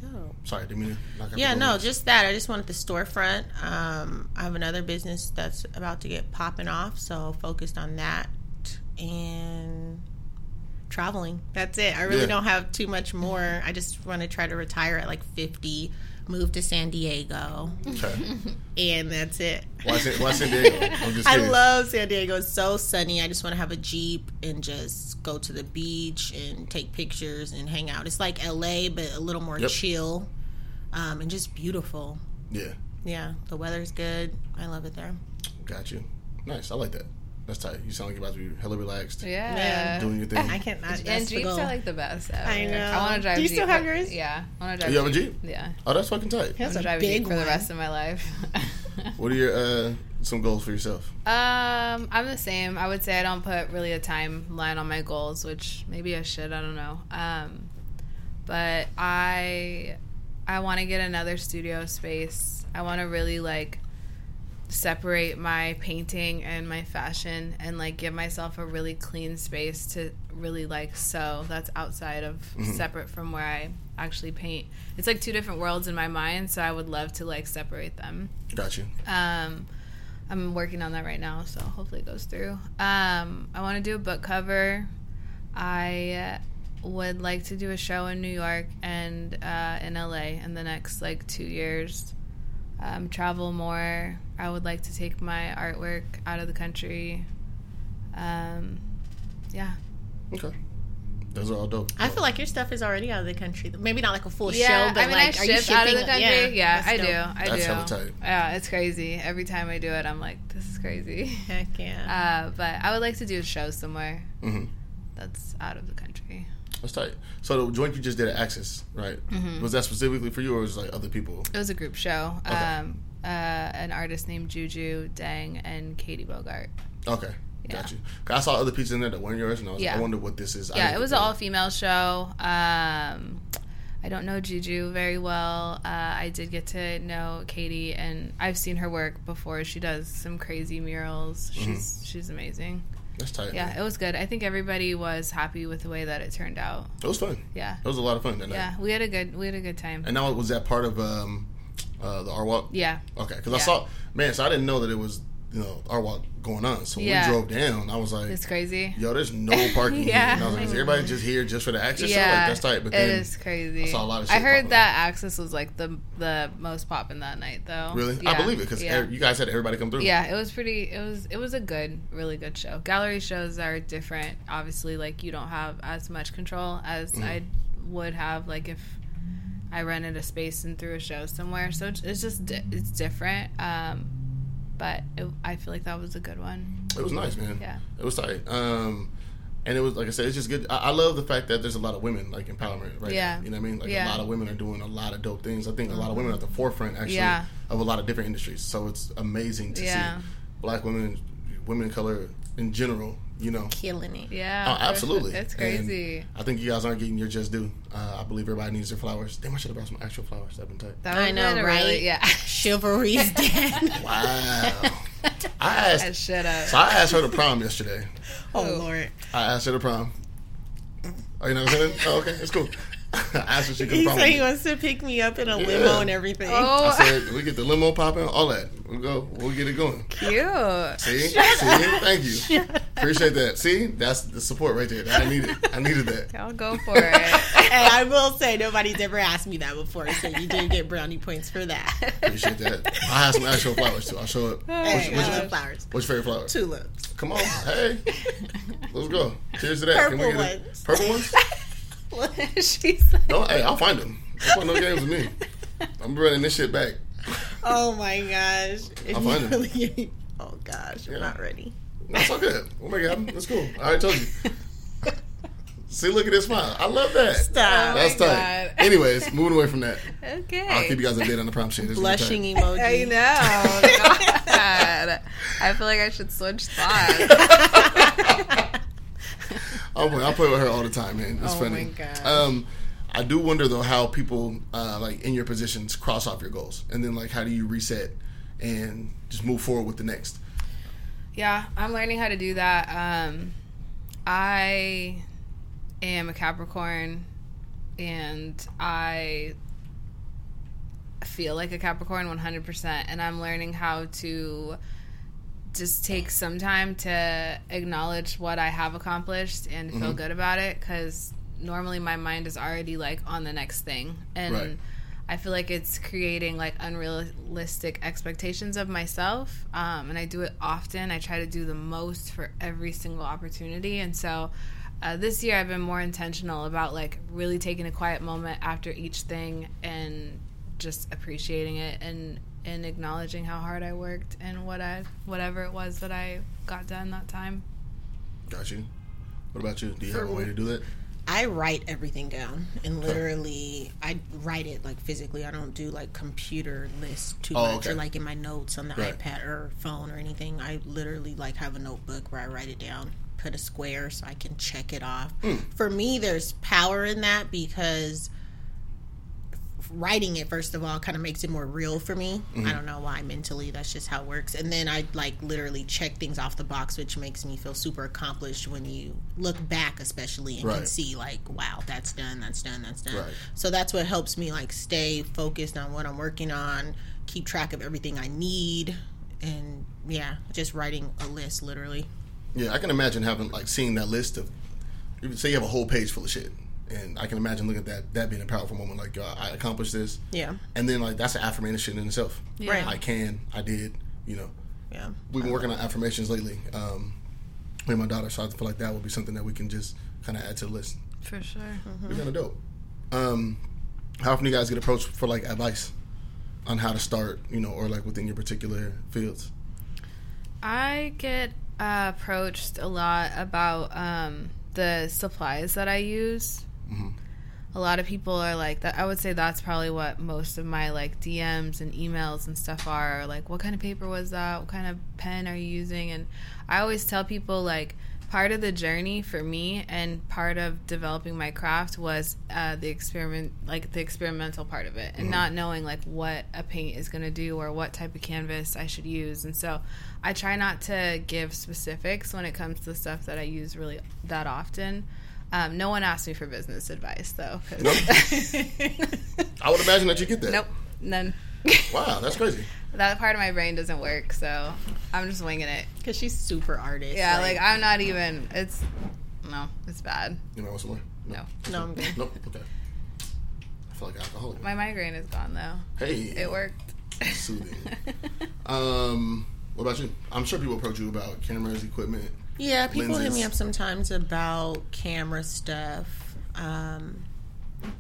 Dope. Sorry, didn't mean to Yeah, no, just that. I just wanted the storefront. Um, I have another business that's about to get popping off, so focused on that and traveling. That's it. I really Yeah. don't have too much more. I just want to try to retire at like 50, move to San Diego, Okay. and that's it. Why why San Diego? I love San Diego. It's so sunny. I just want to have a Jeep and just go to the beach and take pictures and hang out. It's like LA, but a little more Yep. chill um, and just beautiful. Yeah, Yeah, the weather's good. I love it there. got you. Nice. I like that. That's tight. You sound like you're about to be hella relaxed. Yeah. Yeah. Doing your thing. I can't. That, and that's the Jeeps goal. are like the best. Ever. I know. I want to drive. Do you Jeep, still have but- yours? Yeah, I want to drive. You have a Jeep? Yeah, Oh, that's fucking tight. That's I'm a drive big Jeep for the rest of my life. What are your uh, some goals for yourself? Um, I'm the same. I would say I don't put really a timeline on my goals, which maybe I should. I don't know. Um, but I I want to get another studio space. I want to really like separate my painting and my fashion and like give myself a really clean space to really like sew that's outside of separate from where I actually paint. It's like two different worlds in my mind, so I would love to like separate them. Got you. Um, I'm working on that right now, so hopefully it goes through. Um, I want to do a book cover. I uh, would like to do a show in New York and uh, in LA in the next like two years. Um, travel more. I would like to take my artwork out of the country. Um, yeah. Okay. Those are all dope. I feel like your stuff is already out of the country. Maybe not like a full Yeah, show, but I mean, like, I are you ship out of shipping? the country. Yeah, that's I do. I That's do. hella tight. Yeah, it's crazy. Every time I do it, I'm like, this is crazy. Heck yeah. Uh, but I would like to do a show somewhere hmm that's out of the country. That's tight. So the joint you just did at Access, right? Mm-hmm. Was that specifically for you, or was it like other people? It was a group show. Okay. Um, uh, an artist named Juju Dang and Katie Bogart. Okay, Yeah. got you. I saw other pieces in there that weren't yours, and I was Yeah. I wonder what this is. Yeah, it was an all female show. Um, I don't know Juju very well. Uh, I did get to know Katie, and I've seen her work before. She does some crazy murals. She's she's amazing. That's tight. Yeah, man. it was good. I think everybody was happy with the way that it turned out. it was fun. Yeah, It was a lot of fun that night. yeah, we had a good we had a good time. And now was that part of um, uh, the Art Walk? Yeah, Okay, because I saw man, so I didn't know that it was you know Art Walk going on. So when Yeah. we drove down, I was like, it's crazy. yo, there's no parking here. Yeah. And I was like, is everybody just here just for the access? show? Like, that's tight. But it then is crazy. I saw a lot of I heard that Access was like the the most popping that night, though. really, Yeah, I believe it because yeah. you guys had everybody come through. Yeah, it was pretty. It was it was a good, really good show. Gallery shows are different. Obviously, like you don't have as much control as Mm-hmm. I would have, like if I rented a space and threw a show somewhere. So it's, it's just di- it's different. Um, but it, I feel like that was a good one. It was nice, man. Yeah. It was tight. Um, and it was like I said, it's just good. I, I love the fact that there's a lot of women like empowerment, right? Yeah. now. You know what I mean? Like Yeah. a lot of women are doing a lot of dope things. I think a lot of women are at the forefront actually Yeah. of a lot of different industries. So it's amazing to Yeah. see black women, women of color in general. You know, Killing it. Yeah, Oh, for sure. absolutely. It's And crazy. I think you guys aren't getting your just due. Uh, I believe everybody needs their flowers. Damn, I should have brought some actual flowers. That'd been tight. that I would've know, been right? Really, yeah. Chivalry's dead. Wow. I asked. I asked. should have. So I asked her to prom yesterday. oh Lord. I asked her to prom. Oh, you know what I'm saying? Oh, okay, it's cool. I asked her if she could He prom. said with he wants to pick me up in a Yeah. limo and everything. Oh, I said we get the limo popping, all that. We'll go. We'll get it going. cute. See, see, thank you. Appreciate that. See, that's the support right there. I needed. I needed that. I'll go for it. and I will say nobody's ever asked me that before, so you did get brownie points for that. Appreciate that. I have some actual flowers too. I'll show up. Hey, What's, I what's, flowers. what's your favorite flower? Tulips. Come on, hey, let's go. Cheers to that. Purple Can we get ones. A, purple ones? She's No, hey, I'll find them. Don't play no games with me. I'm running this shit back. Oh my gosh. If I'll you find 'em. really- Oh gosh, I'm Yeah. not ready. That's all good. We'll make it happen. That's cool. I already told you. See, look at this smile. I love that. Stop. That's Oh my tight. God. Anyways, moving away from that. okay. I'll keep you guys updated on the prom shit. It's Blushing emoji. I know. God. I feel like I should switch spots. I'll play, I'll play with her all the time, man. It's Oh funny. my God. Um, I do wonder though how people uh, like in your positions cross off your goals, and then like how do you reset and just move forward with the next? yeah, I'm learning how to do that. Um, I am a Capricorn, and I feel like a Capricorn 100%, and I'm learning how to just take some time to acknowledge what I have accomplished and feel good about it because normally my mind is already like on the next thing. And Right. I feel like it's creating like unrealistic expectations of myself. Um, and I do it often. I try to do the most for every single opportunity. And so uh, this year I've been more intentional about like really taking a quiet moment after each thing and just appreciating it and and acknowledging how hard I worked and what I whatever it was that I got done that time. Got you. What about you? Do you For have a way to do that? I write everything down and literally I write it like physically. I don't do like computer lists too Oh, much okay. or like in my notes on the Right. iPad or phone or anything. I literally like have a notebook where I write it down, put a square so I can check it off. Hmm. For me, there's power in that because writing it first of all kind of makes it more real for me Mm-hmm. i don't know why mentally that's just how it works and then i like literally check things off the box which makes me feel super accomplished when you look back especially and can see like wow that's done that's done that's done Right. so that's what helps me like stay focused on what i'm working on keep track of everything i need and yeah just writing a list literally Yeah, I can imagine having like seeing that list of. Say you have a whole page full of shit, and I can imagine looking at that that being a powerful moment. Like uh, I accomplished this, yeah and then like that's an affirmation in itself. Yeah. Right. I can, I did. You know, yeah we've been working on affirmations lately. Um, me and my daughter, so I feel like that would be something that we can just kind of add to the list. For sure. We're kind of dope. Um, how often do you guys get approached for like advice on how to start? You know, or like within your particular fields? I get uh, approached a lot about um, the supplies that I use. Mhm. A lot of people are like that. I would say that's probably what most of my like DMs and emails and stuff are. Like, what kind of paper was that? What kind of pen are you using? And I always tell people like, part of the journey for me and part of developing my craft was uh, the experiment like the experimental part of it and not knowing like what a paint is going to do or what type of canvas i should use and so i try not to give specifics when it comes to stuff that i use really that often um, no one asked me for business advice though 'cause- I would imagine that you get that. nope none Wow, that's crazy. that part of my brain doesn't work so i'm just winging it Because she's super artist. yeah like i'm not even it's no it's bad You know, somewhere? no No, I'm good. Nope. Okay. I feel like alcoholic. My migraine is gone though. Hey, It worked. Soothing. Um, what about you? I'm sure people approach you about cameras, equipment. Yeah, people hit me up sometimes about camera stuff. Um,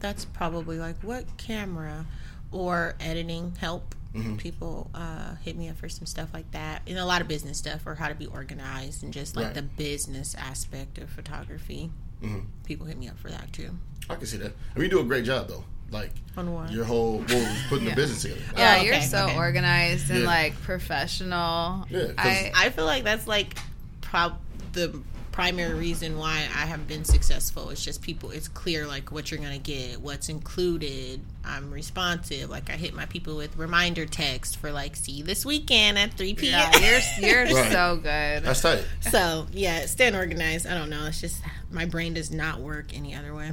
that's probably like what camera or editing help. Mm-hmm. People uh, hit me up for some stuff like that, and a lot of business stuff or how to be organized and just like Right. the business aspect of photography. Mhm. People hit me up for that too. I can see that. I mean, you do a great job though. Like On what? your whole well, putting Yeah. the business together. Yeah, Oh, you're so okay. organized and Yeah. like professional. Yeah, 'cause- I, I feel like that's like prob- the primary reason why I have been successful. It's just people. It's clear like what you're gonna get, what's included. I'm responsive. Like I hit my people with reminder text for like see you this weekend at 3 p.m. yeah, you're you're Right. so good. That's tight. so yeah, staying organized. I don't know. It's just my brain does not work any other way.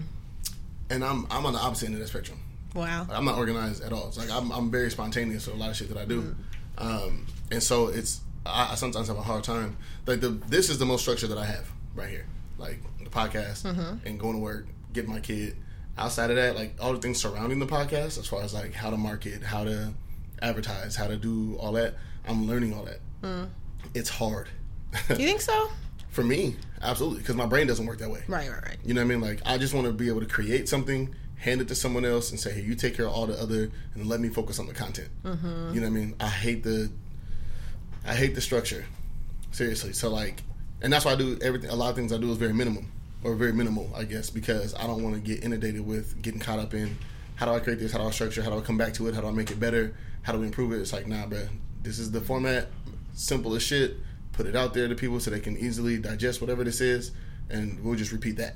And I'm I'm on the opposite end of the spectrum. Wow. I'm not organized at all. It's like I'm I'm very spontaneous with a lot of shit that I do, Mm-hmm. um, and so it's I, I sometimes have a hard time. Like the this is the most structure that I have right here, like the podcast Mm-hmm. and going to work, getting my kid. Outside of that, like all the things surrounding the podcast, as far as like how to market, how to advertise, how to do all that, I'm learning all that. Mm. It's hard. You think so? For me, absolutely, because my brain doesn't work that way. Right, right, right. You know what I mean? Like I just want to be able to create something, hand it to someone else, and say, "Hey, you take care of all the other, and let me focus on the content." Mm-hmm. You know what I mean? I hate the, I hate the structure. Seriously. So like, and that's why I do everything. A lot of things I do is very minimum or very minimal, I guess, because I don't want to get inundated with getting caught up in how do I create this, how do I structure, how do I come back to it, how do I make it better, how do we improve it. It's like, nah, bro, this is the format, simple as shit. Put it out there to people so they can easily digest whatever this is, and we'll just repeat that.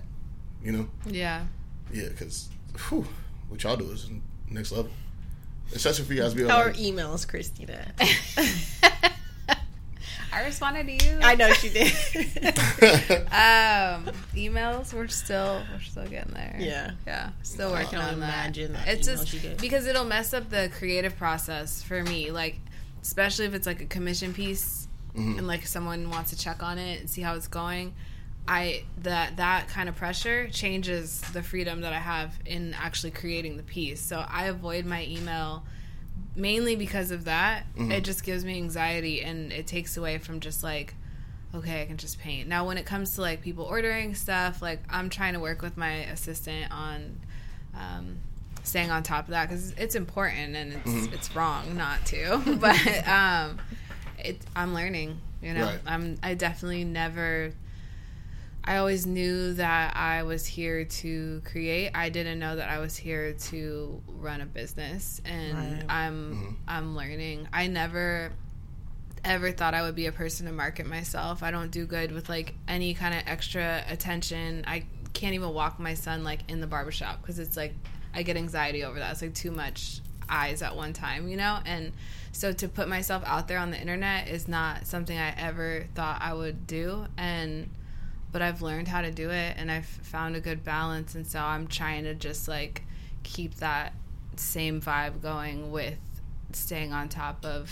You know? yeah. Yeah, because what y'all do is next level. Especially for you guys to be able Our to, like, emails, Christina. I responded to you. I know she did. Um, emails. We're still we're still getting there. Yeah. yeah. Still working can on that. imagine that It's just because it'll mess up the creative process for me. Like, especially if it's like a commission piece Mhm. and like someone wants to check on it and see how it's going. I that that kind of pressure changes the freedom that I have in actually creating the piece. So I avoid my email mainly because of that. Mhm. It just gives me anxiety and it takes away from just like okay, I can just paint. Now when it comes to like people ordering stuff, like I'm trying to work with my assistant on um staying on top of that cuz it's important and it's Mhm. it's wrong not to. but um it I'm learning, you know. Right. I'm I definitely never I always knew that I was here to create. I didn't know that I was here to run a business, and Right. I'm Mhm. I'm learning. I never ever thought I would be a person to market myself. I don't do good with like any kind of extra attention. I can't even walk my son like in the barbershop because it's like I get anxiety over that. It's like too much eyes at one time, you know? And so to put myself out there on the internet is not something I ever thought I would do and but I've learned how to do it and I've found a good balance and so I'm trying to just like keep that same vibe going with staying on top of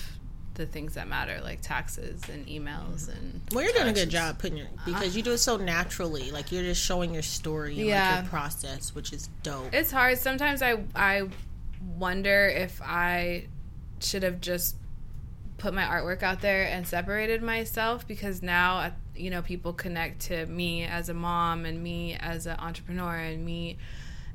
the things that matter like taxes and emails and Well, you're doing a good job putting your because you do it so naturally. Like you're just showing your story Yeah. like your process, which is dope. it's hard sometimes i i wonder if i should have just put my artwork out there and separated myself because now uh, you know people connect to me as a mom and me as an entrepreneur and me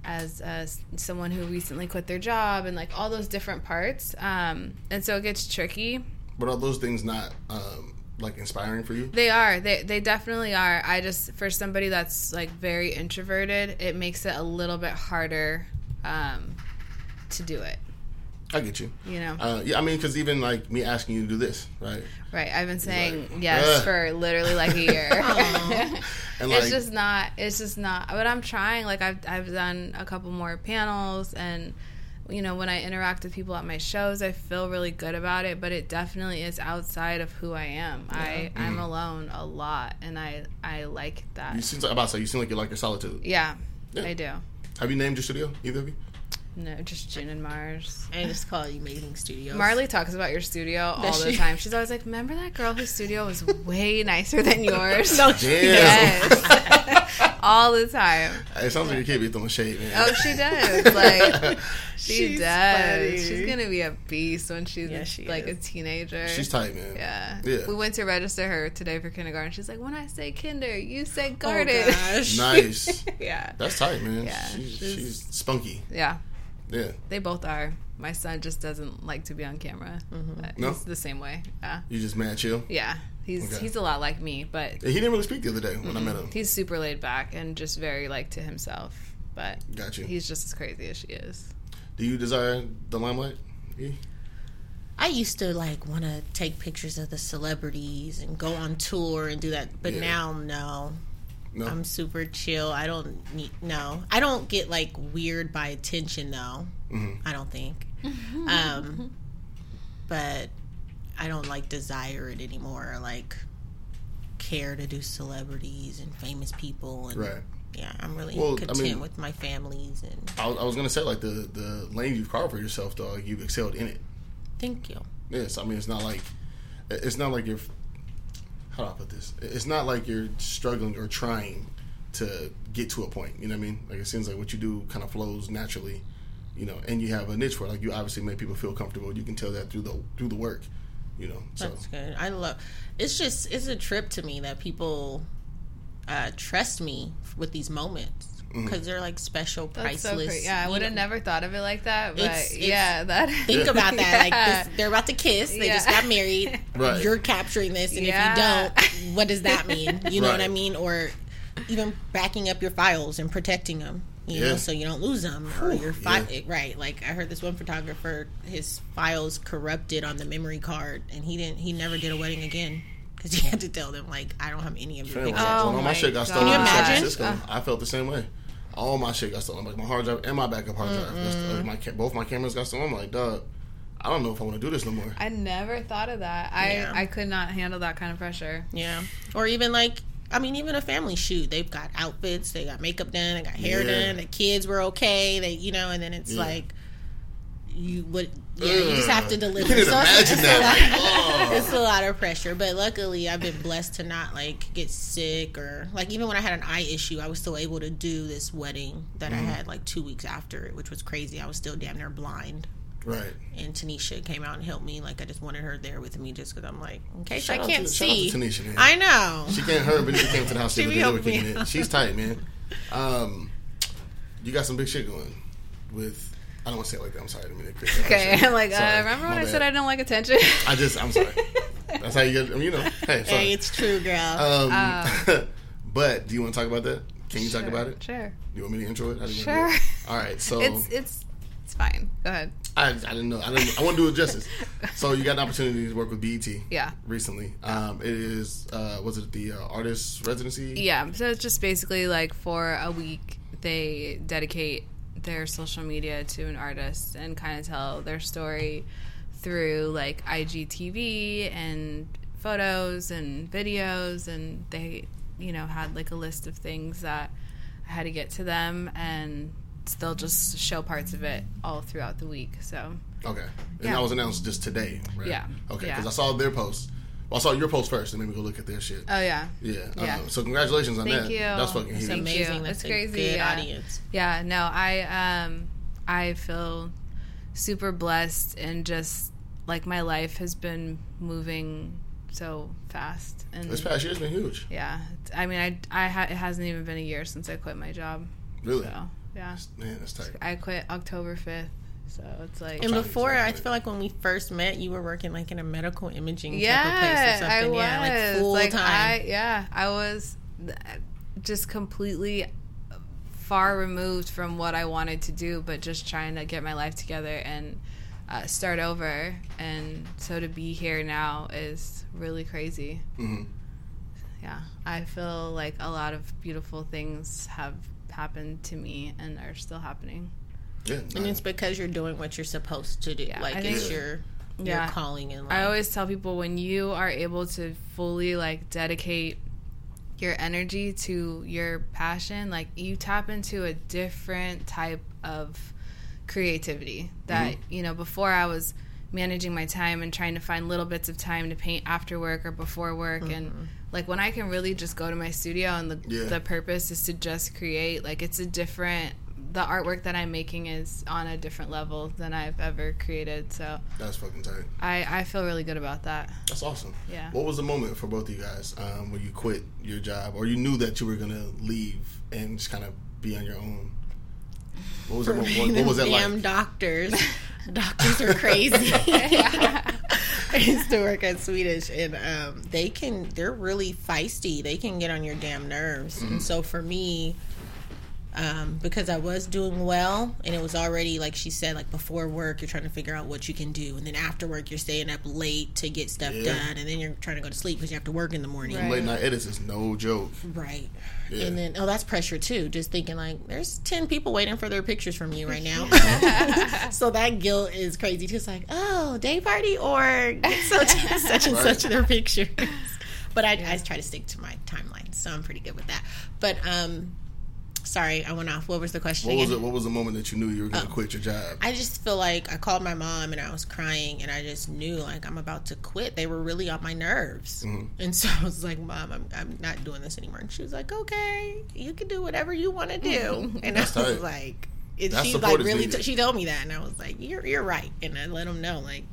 as uh, someone who recently quit their job and like all those different parts um, and so it gets tricky But are those things not um, like inspiring for you? They are. They they definitely are. I just for somebody that's like very introverted, it makes it a little bit harder um, to do it. I get you. You know, Uh, yeah, I mean, because even like me asking you to do this, right? right? I've been saying like, yes "Ugh." for literally like a year. And it's just not. It's just not. But I'm trying. Like I've I've done a couple more panels, and you know when I interact with people at my shows, I feel really good about it. But it definitely is outside of who I am. I I'm alone a lot, and I I like that. you seem like, about to say you seem like you like your solitude. Yeah, Yeah. I do. Have you named your studio? Either of you? No, just June and Mars. I just call it Amazing Studios. Marley talks about your studio all Does the she? time. She's always like, "Remember that girl whose studio was way nicer than yours?" no, Damn. Yes, all the time. It sounds like your kid be throwing shade, man. Oh, she does. Like she She's does. funny. She's gonna be a beast when she's Yeah, she like is. a teenager. She's tight, man. yeah. Yeah. We went to register her today for kindergarten. She's like, when I say kinder, you say Oh, garden. gosh. Nice. yeah. That's tight, man. Yeah, she's, she's- she's spunky. Yeah. Yeah. They both are. My son just doesn't like to be on camera. Mm-hmm. But No? He's the same way. Yeah. You just mad chill. Yeah. He's Okay. he's a lot like me, but he didn't really speak the other day when I met him. he's super laid back and just very like to himself. But Got you. he's just as crazy as she is. Do you desire the limelight? E? I used to like want to take pictures of the celebrities and go on tour and do that, but Yeah. now no. No. I'm super chill. I don't need no. I don't get like weird by attention though. Mhm. I don't think. um, but I don't like desire it anymore. Like care to do celebrities and famous people and Right. yeah. I'm really Well, I mean- with my families and I, was- I was gonna say like the the lane you've carved for yourself, though. Like, you've excelled in it. thank you. Yes, I mean it's not like it's not like you're. How do I put this? It's not like you're struggling or trying to get to a point. You know what I mean? Like it seems like what you do kind of flows naturally. You know, and you have a niche for it. Like you obviously make people feel comfortable. You can tell that through the through the work. You know, so That's good. I love. It's just it's a trip to me that people uh, trust me with these moments Mm-hmm. because they're like special, That's so priceless. Yeah, I would have never thought of it like that. But It's- it's- yeah, that Think about that. Like this, they're about to kiss. They just got married. Right. You're capturing this, and Yeah. if you don't, what does that mean? You know what I mean? Or even backing up your files and protecting them. You Yeah. know, so you don't lose them or your fi- yeah. right. Like I heard this one photographer, his files corrupted on the memory card, and he didn't. He never did a wedding again because he had to tell them like, I don't have any of your pictures. Oh my my shit got God. stolen Can you in San imagine? Francisco, I felt the same way. All my shit got stolen, like my hard drive and my backup hard drive. That's the- like, my ca- both my cameras got stolen. I'm like, dog, I don't know if I want to do this no more. I never thought of that. I Yeah. I could not handle that kind of pressure. Yeah. Or even like I mean, even a family shoot. They've got outfits, they got makeup done, they got hair Yeah. done, the kids were okay, they you know, and then it's Yeah. like you would yeah, you just have to deliver. You can't So it's- imagine it's, that. A lot, oh. it's a lot of pressure. But luckily I've been blessed to not like get sick or like even when I had an eye issue, I was still able to do this wedding that Mm-hmm. I had like two weeks after it, which was crazy. I was still damn near blind. Right. And Tanisha came out and helped me. Like I just wanted her there with me, just because I'm like, in case I can't to- shout out to see. Tanisha, man. I know. She can't. Her and Benita came to the house She other be day. They were helping me. She's tight, man. Um, you got some big shit going with. I don't want to say it like that. I'm sorry. I didn't mean to Okay. I'm like, uh, remember when I said I don't like attention? I just. I'm sorry. That's how you get. You know. Hey. Hey, it's true, girl. Um, but do you want to talk about that? Can you talk about it? Sure. You want me to intro it? How do you wanna do Sure. it? All right. So It's it's it's fine. Go ahead. I, I didn't know. I didn't. I want to do it justice. So you got an opportunity to work with BET. Yeah. Recently, um, it is. Uh, was it the uh, artist residency? Yeah, so it's just basically like for a week they dedicate their social media to an artist and kind of tell their story through like IGTV and photos and videos and they you know had like a list of things that I had to get to them and they'll just show parts of it all throughout the week. So Okay. And Yeah. that was announced just today, right? Yeah. Okay. Yeah. Because I saw their post. Well, I saw your post first, and maybe go look at their shit. oh yeah. yeah. yeah. Uh, so congratulations on Thank that. you. That's fucking huge. Thank amazing. you. That's It's a crazy, good yeah. audience. Yeah, no, I um I feel super blessed and just like my life has been moving so fast and This past year's been huge. yeah, I mean I I ha- it hasn't even been a year since I quit my job. Really. So, yeah. Man, that's tight. I quit October 5th. So it's like And before, I something. feel like when we first met, you were working like in a medical imaging yeah, type of place or I something. was yeah, like full like time. I yeah, I was just completely far removed from what I wanted to do, but just trying to get my life together and uh, start over. And so to be here now is really crazy. hmm Yeah, I feel like a lot of beautiful things have happened to me and are still happening. Yeah. And it's because you're doing what you're supposed to do. Yeah, like I it's think- your your calling in life. I always tell people when you are able to fully like dedicate your energy to your passion, like you tap into a different type of creativity that, mm-hmm. you know, before I was managing my time and trying to find little bits of time to paint after work or before work and mm-hmm. like when I can really just go to my studio and the Yeah. the purpose is to just create, like it's a different the artwork that I'm making is on a different level than I've ever created. So That's fucking tight. I, I feel really good about that. That's awesome. Yeah. What was the moment for both of you guys um, when you quit your job or you knew that you were gonna leave and just kind of be on your own? What was that? What, what, what was that Damn like? doctors. doctors are crazy. I used to work at Swedish, and um, they can. They're really feisty. They can get on your damn nerves. Mm-hmm. And so for me, um, because I was doing well, and it was already like she said, like before work, you're trying to figure out what you can do, and then after work, you're staying up late to get stuff Yeah. done, and then you're trying to go to sleep because you have to work in the morning. Right. Late night edits is no joke. Right. Yeah. And then, oh, that's pressure too. Just thinking like, there's 10 people waiting for their pictures from you right now. so that guilt is crazy. Just like, oh, day party or such, such and Right. such their pictures. But I, I try to stick to my timeline. So I'm pretty good with that. But, um, sorry, I went off. What was the question What was it? What was the moment that you knew you were Oh. gonna quit your job? I just feel like I called my mom and I was crying and I just knew like I'm about to quit. They were really on my nerves. Mm-hmm. And so I was like, Mom, I'm, I'm not doing this anymore. And she was like, Okay, you can do whatever you want to do. And I was tight. like, and she like really, t- she told me that. And I was like, You're, you're right. And I let them know, like,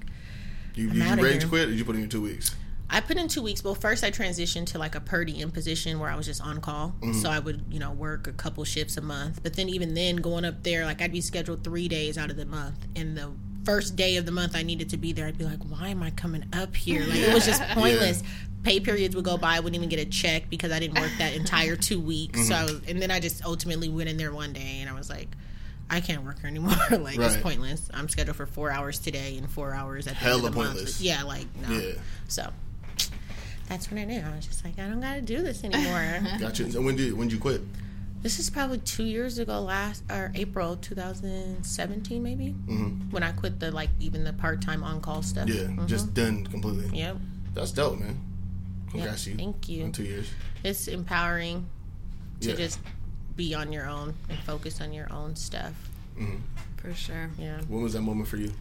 You, you, you here. quit? Or did you put in your two weeks? I put in two weeks. Well, first I transitioned to like a per diem position where I was just on call. Mm-hmm. So I would, you know, work a couple shifts a month. But then even then, going up there, like I'd be scheduled three days out of the month. And the first day of the month I needed to be there, I'd be like, why am I coming up here? Like it was just pointless. Pay periods would go by, I wouldn't even get a check because I didn't work that entire two weeks. So I was, and then I just ultimately went in there one day and I was like, I can't work here anymore. like it's pointless. I'm scheduled for four hours today and four hours at the Hella end of the month. pointless. Yeah, like no. Yeah. So that's when I knew. I was just like, I don't got to do this anymore. Gotcha. So when did when did you quit? this is probably two years ago, last or April 2017, maybe hmm when I quit the like even the part time on call stuff. Yeah, Mhm. just done completely. yep. That's dope, man. Yep. Congrats to you. Thank you. In two years. It's empowering to Yeah. just be on your own and focus on your own stuff. hmm For sure. Yeah. When was that moment for you?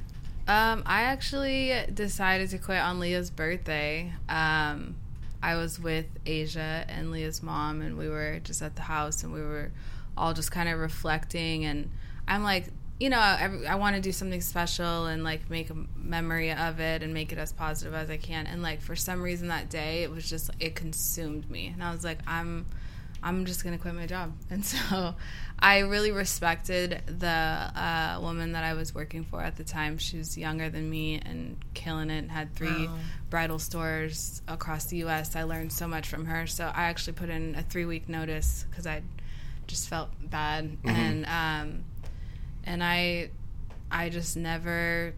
Um, I actually decided to quit on Leah's birthday. Um, I was with Asia and Leah's mom, and we were just at the house, and we were all just kind of reflecting. And I'm like, you know, I, I want to do something special and like make a memory of it and make it as positive as I can. And like for some reason that day, it was just it consumed me, and I was like, I'm. I'm just gonna quit my job, and so I really respected the uh, woman that I was working for at the time. She was younger than me and killing it. Had three Wow. bridal stores across the U.S. I learned so much from her. So I actually put in a three week notice because I just felt bad, and um, and I I just never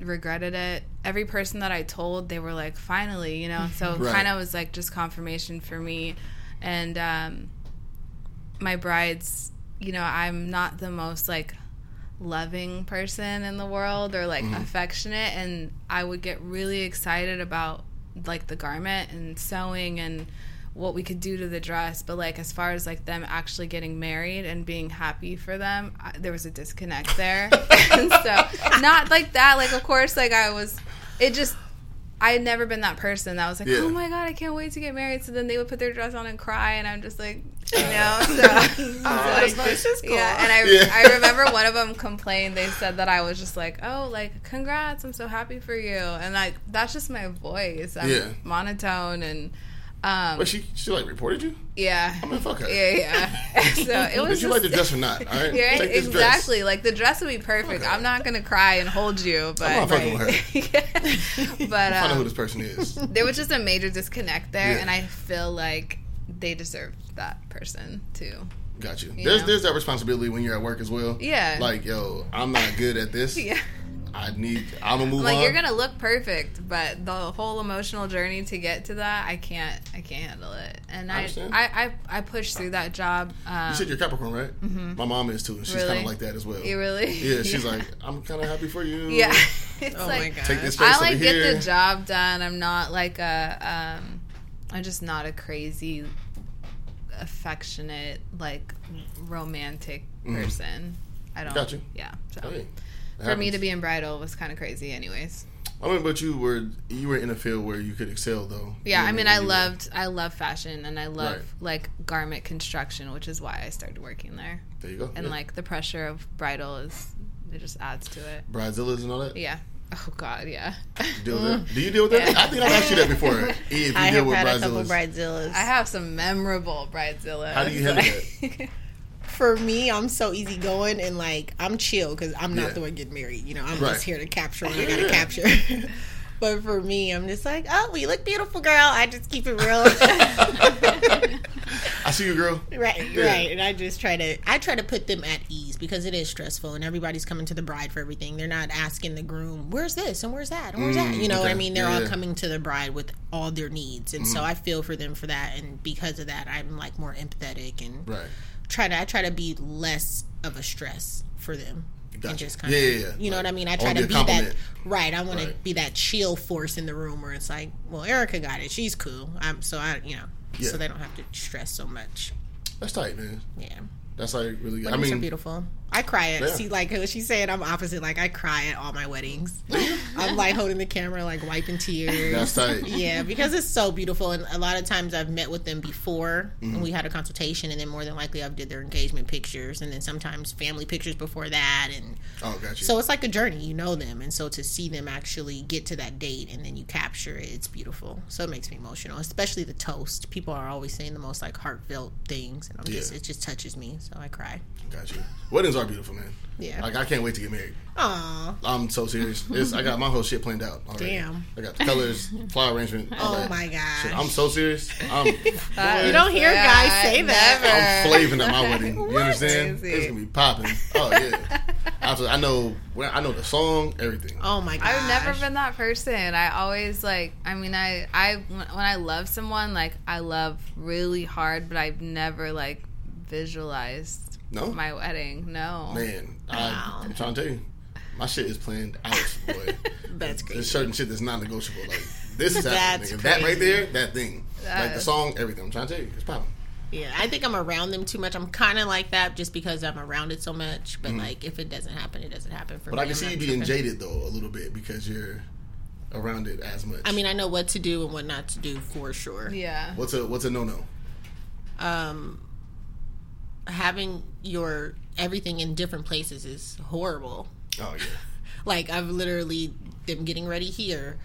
regretted it. Every person that I told, they were like, finally, you know. So Right. kind of was like just confirmation for me. And um, my brides, you know, I'm not the most like loving person in the world or like affectionate, and I would get really excited about like the garment and sewing and what we could do to the dress. But like as far as like them actually getting married and being happy for them I, there was a disconnect there. And so not like that. Like of course like i was it just i had never been that person that was like Yeah. oh my god i can't wait to get married so then they would put their dress on and cry and i'm just like you know oh, so, that's nice. That's cool. yeah and i Yeah. i remember one of them complained they said that i was just like oh like congrats i'm so happy for you and like that's just my voice i'm Yeah. monotone and um But she she like reported you? yeah I mean, fuck her. yeah yeah so it was Did you like the dress or not? All right, yeah, this dress. exactly. Like the dress would be perfect. Okay. I'm not gonna cry and hold you, but not fucking with her. but Find out who um, this person is. there was just a major disconnect there, Yeah. and I feel like they deserve that person too. Got you. You There's know? there's that responsibility when you're at work as well. Yeah. Like yo, I'm not good at this. Yeah, I need. I'm gonna move like on. you're gonna look perfect, but the whole emotional journey to get to that, I can't, I can't handle it. And I I. I, I, I pushed through that job. Um, you said you're Capricorn, right? My mom is too, and she's kind of like that as well. you really? Yeah, she's like, I'm kind of happy for you. yeah. it's Oh like, my god. Take this space I over like get here. the job done. I'm not like a um I'm just not a crazy affectionate like romantic person. I don't Mm-hmm. Got you. Yeah. So Hey, it for me to be in bridal was kind of crazy anyways. I mean, but you were you were in a field where you could excel, though. Yeah, You I mean I you were- loved I love fashion and I love Right. like garment construction, which is why I started working there. There you go. And yeah. like the pressure of bridal is it just adds to it. bridezillas and all that. Yeah. Oh god, yeah. You deal with that? Do you deal with that? Yeah. I think I've asked you that before. If you I deal have with had a couple bridezillas, bridezillas. I have some memorable bridezillas. How do you handle that? For me, I'm so easygoing and like I'm chill because I'm not Yeah. the one getting married. You know, I'm Right. just here to capture what I gotta capture. but for me, I'm just like, oh, we look beautiful, girl. I just keep it real. I see you, girl. Right, Yeah. right. And I just try to I try to put them at ease because it is stressful and everybody's coming to the bride for everything. They're not asking the groom, Where's this and where's that and where's that? Mm, You know what I mean? They're Yeah, all yeah. Mm-hmm. coming to the bride with all their needs. And so I feel for them for that and because of that I'm like more empathetic and Right. Try to I try to be less of a stress for them. Gotcha. And just kind Yeah, of, yeah, yeah. you know Like, what I mean? I try wanna be that right. I want to be that chill force in the room where it's like, well, Erica got it. She's cool. I'm so I, you know, Yeah. so they don't have to stress so much. That's tight, man. Yeah. That's like really good. I mean, beautiful. I cry at Yeah. see like she said I'm opposite. Like I cry at all my weddings. I'm like holding the camera, like wiping tears. That's tight. Yeah, because it's so beautiful, and a lot of times I've met with them before, Mm-hmm. and we had a consultation, and then more than likely I've did their engagement pictures, and then sometimes family pictures before that, and oh, got you. so it's like a journey. You know them, and so to see them actually get to that date, and then you capture it, it's beautiful. So it makes me emotional, especially the toast. People are always saying the most like heartfelt things, and I'm just it just touches me, so I cry. got you. Weddings are beautiful, man. Yeah. Like I can't wait to get married. Aw. I'm so serious. It's, I got my whole shit planned out. Already. Damn. I got the colors, flower arrangement. all Oh that. my god. I'm so serious. I'm, You don't hear guys say that. I'm Never. flaving at my wedding. You understand? Crazy. It's gonna be popping. Oh yeah. Absolutely. I know. I know the song, everything. Oh my god. I've never been that person. I always like. I mean, I I when I love someone, like I love really hard, but I've never like visualized No, my wedding. No. man. I, Wow. I'm trying to tell you, my shit is planned out, boy. That's good. There's certain shit that's non-negotiable. Like this is happening. That's nigga. That right there, that thing, like the song, everything. I'm trying to tell you, it's popping. Yeah, I think I'm around them too much. I'm kind of like that just because I'm around it so much. But like, if it doesn't happen, it doesn't happen for. But me. I can I'm see you being tripping. jaded though a little bit because you're around it as much. I mean, I know what to do and what not to do for sure. Yeah. what's a what's a no no? Um, having your everything in different places is horrible. Oh yeah. Like I've literally them getting ready here,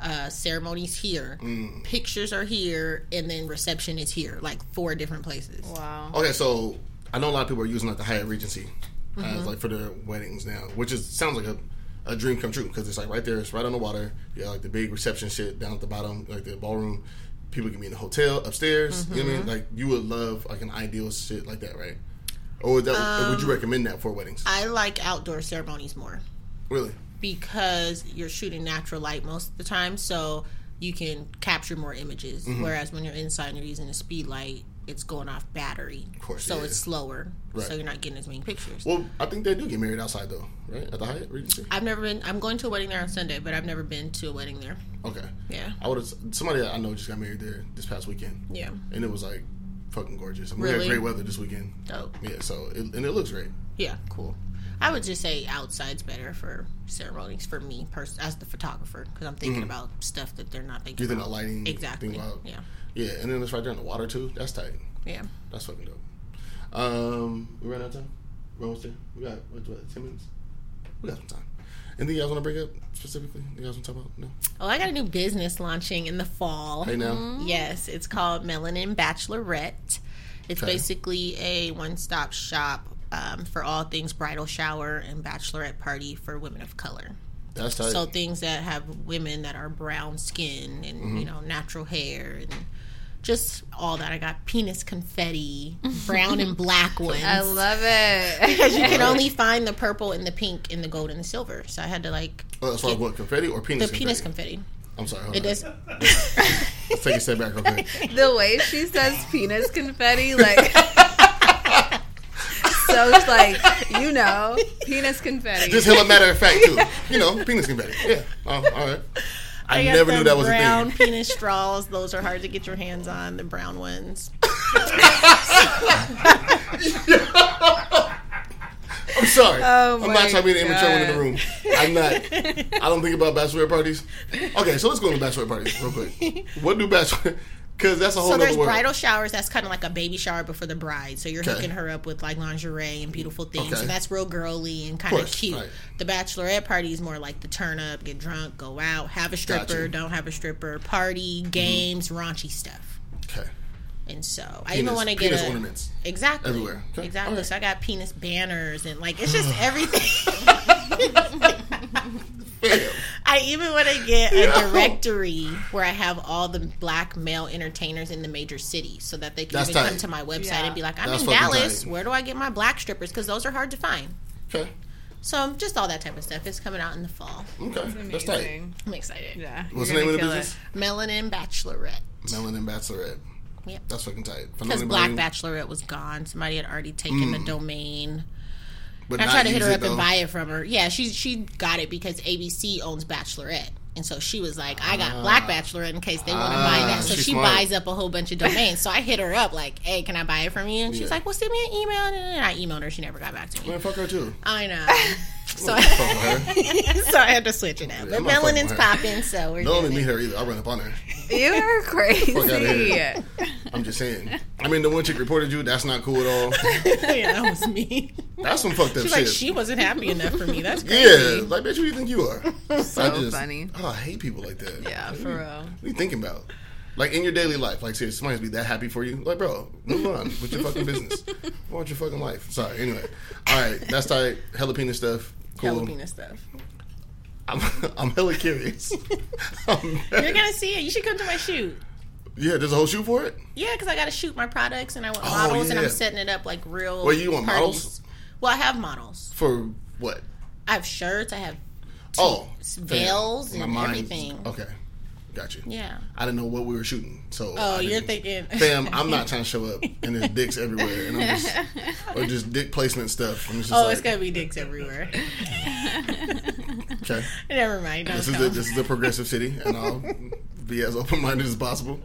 uh, ceremonies here, Mm. pictures are here, and then reception is here. Like four different places. Wow. Okay, so I know a lot of people are using like the Hyatt Regency Mm-hmm. as like for their weddings now, which is sounds like a, a dream come true because it's like right there, it's right on the water. You got like the big reception shit down at the bottom, like the ballroom. People can be in the hotel upstairs. You know what I Mm-hmm. mean? Like you would love like an ideal shit like that, right? Or would, that, or would you recommend that for weddings? Um, I like outdoor ceremonies more. really? because you're shooting natural light most of the time, so you can capture more images. Mm-hmm. Whereas when you're inside and you're using a speed light, it's going off battery, of course, so it's slower. Right. So you're not getting as many pictures. Well, I think they do get married outside though, right? At the Hyatt Regency. I've never been. I'm going to a wedding there on Sunday, but I've never been to a wedding there. Okay. Yeah, I would have somebody I know just got married there this past weekend, yeah, and it was like fucking gorgeous. I mean, We Really? had great weather this weekend. Oh. Yeah, so it, and it looks great. Yeah, cool. I would just say outside's better for ceremonies for me, pers- as the photographer, because I'm thinking about stuff that they're not thinking You think about. the lighting? Exactly. About, Yeah, yeah, and then it's right there in the water too. That's tight. yeah. That's fucking dope. Um, we ran out of time. We're almost there. We got what, what, ten minutes. We got some time. Anything you guys want to bring up specifically? You guys want to talk about? No. Oh, I got a new business launching in the fall. Hey now. Yes, it's called Melanin Bachelorette. It's Okay. basically a one stop shop um, for all things bridal shower and bachelorette party for women of color. That's tight. So things that have women that are brown skin and Mm-hmm. you know natural hair and just all that. I got penis confetti, brown and black ones. I love it. because you can only find the purple and the pink and the gold and the silver. So I had to like Oh, as far as what confetti or penis? the penis confetti? confetti. I'm sorry. Hold It on. does. Let's take a step back real quick. the way she says penis confetti, like so like you know, penis confetti. Just hella matter of fact too. You know, penis confetti. Yeah. Oh, all right. I, got never knew that was a thing. brown penis straws. Those are hard to get your hands on. The brown ones. I'm sorry. Oh I'm not trying to be the immature one in the room. I'm not. I don't think about bachelorette parties. Okay, so let's go to bachelorette parties real quick. What do bachelor? Because that's a whole So there's world. bridal showers. That's kind of like a baby shower, but for the bride. So you're Okay. hooking her up with like lingerie and beautiful things, Okay. and that's real girly and kind of course, cute. right. The bachelorette party is more like the turn up, get drunk, go out, have a stripper, Gotcha. Mm-hmm. don't have a stripper, party, games, raunchy stuff. Okay. And so I even want to get penis a, ornaments. Exactly. everywhere. Okay, Exactly. alright. So I got penis banners and like it's just everything. Bam. I even want to get a Yeah. directory where I have all the black male entertainers in the major cities so that they can That's even tight. come to my website Yeah. and be like, I'm That's in Dallas. tight. Where do I get my black strippers? Because those are hard to find. Okay. So just all that type of stuff is coming out in the fall. Okay. That's tight. I'm excited. Yeah. What's the name of the gonna kill business? Melanin Bachelorette. Melanin Bachelorette. Yep. That's fucking tight. Because Black Bachelorette was gone. Somebody had already taken the mm. domain. But I tried to hit her it, up and buy it from her. Yeah, she she got it because ABC owns Bachelorette. And so she was like, I got Black Bachelorette in case they want to buy Ah, that. So she smart. buys up a whole bunch of domains. so I hit her up like, hey, can I buy it from you? And she's Yeah. like, well, send me an email. And I emailed her. She never got back to me. Man, fuck her too. I know. so, Fuck so I had to switch it out. But I'm not fucking melanin's popping, so we're Don't let doing me her either. I'll run up on her. You are crazy. Fuck outta here. I'm just saying. I mean, the one chick reported you. That's not cool at all. yeah, that was me. That's some fucked up She's shit. like, she wasn't happy enough for me. That's good. yeah, like bitch, who do you think you are? So funny. Oh, I hate people like that. Yeah, What for you- real. What are you thinking about? Like in your daily life, like seriously, somebody's be that happy for you. Like, bro, move on with your fucking business. I want your fucking life. Sorry. Anyway, all right, that's tight. Jalapeno stuff. Cool. Jalapeno stuff. I'm, I'm hella curious. I'm You're gonna see it. You should come to my shoot. yeah, there's a whole shoot for it. Yeah, because I got to shoot my products and I want Oh, models and. I'm setting it up like real. Wait, you want parties. models? Well, I have models. For what? I have shirts. I have Oh, veils fam. and everything. Okay, got you. Yeah. I didn't know what we were shooting, so. Oh, you're thinking. Fam, I'm not trying to show up and there's dicks everywhere, and I'm just or just dick placement stuff. I'm just Oh, like, it's gonna be dicks everywhere. okay. Never mind. This is a, this is a progressive city, and I'll be as open minded as possible.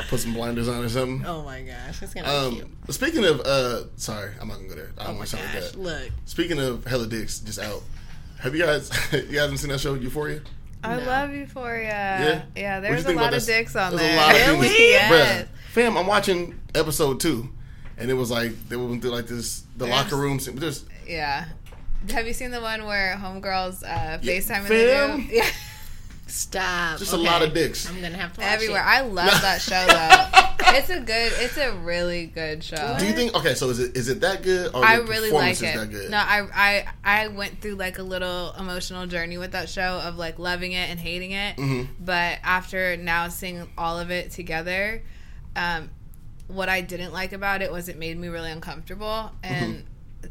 I'll put some blinders on or something. oh my gosh, it's gonna be cute. Um, speaking of, uh, sorry, I'm not gonna go there. I Oh don't my want to sound like gosh, that. look. Speaking of hella dicks, just out. Have you guys, you guys haven't seen that show Euphoria? I No. love Euphoria. Yeah? Yeah, What do you there's a lot of dicks on There's there. a lot of Really? penis. Yes. Bruh, fam, I'm watching episode two, and it was like they went through like this the There's- locker rooms. There's Yeah. Have you seen the one where homegirls uh, Yeah, FaceTime in the new? Yeah. Stop. just a lot of dicks. I'm gonna have to watch Everywhere. It. I love that show though. it's a good it's a really good show. Do you think? Okay, so is it is it that good? Or I the really like performance it. Is that good? No, I, I I went through like a little emotional journey with that show of like loving it and hating it. Mhm. But after now seeing all of it together, um, what I didn't like about it was it made me really uncomfortable, and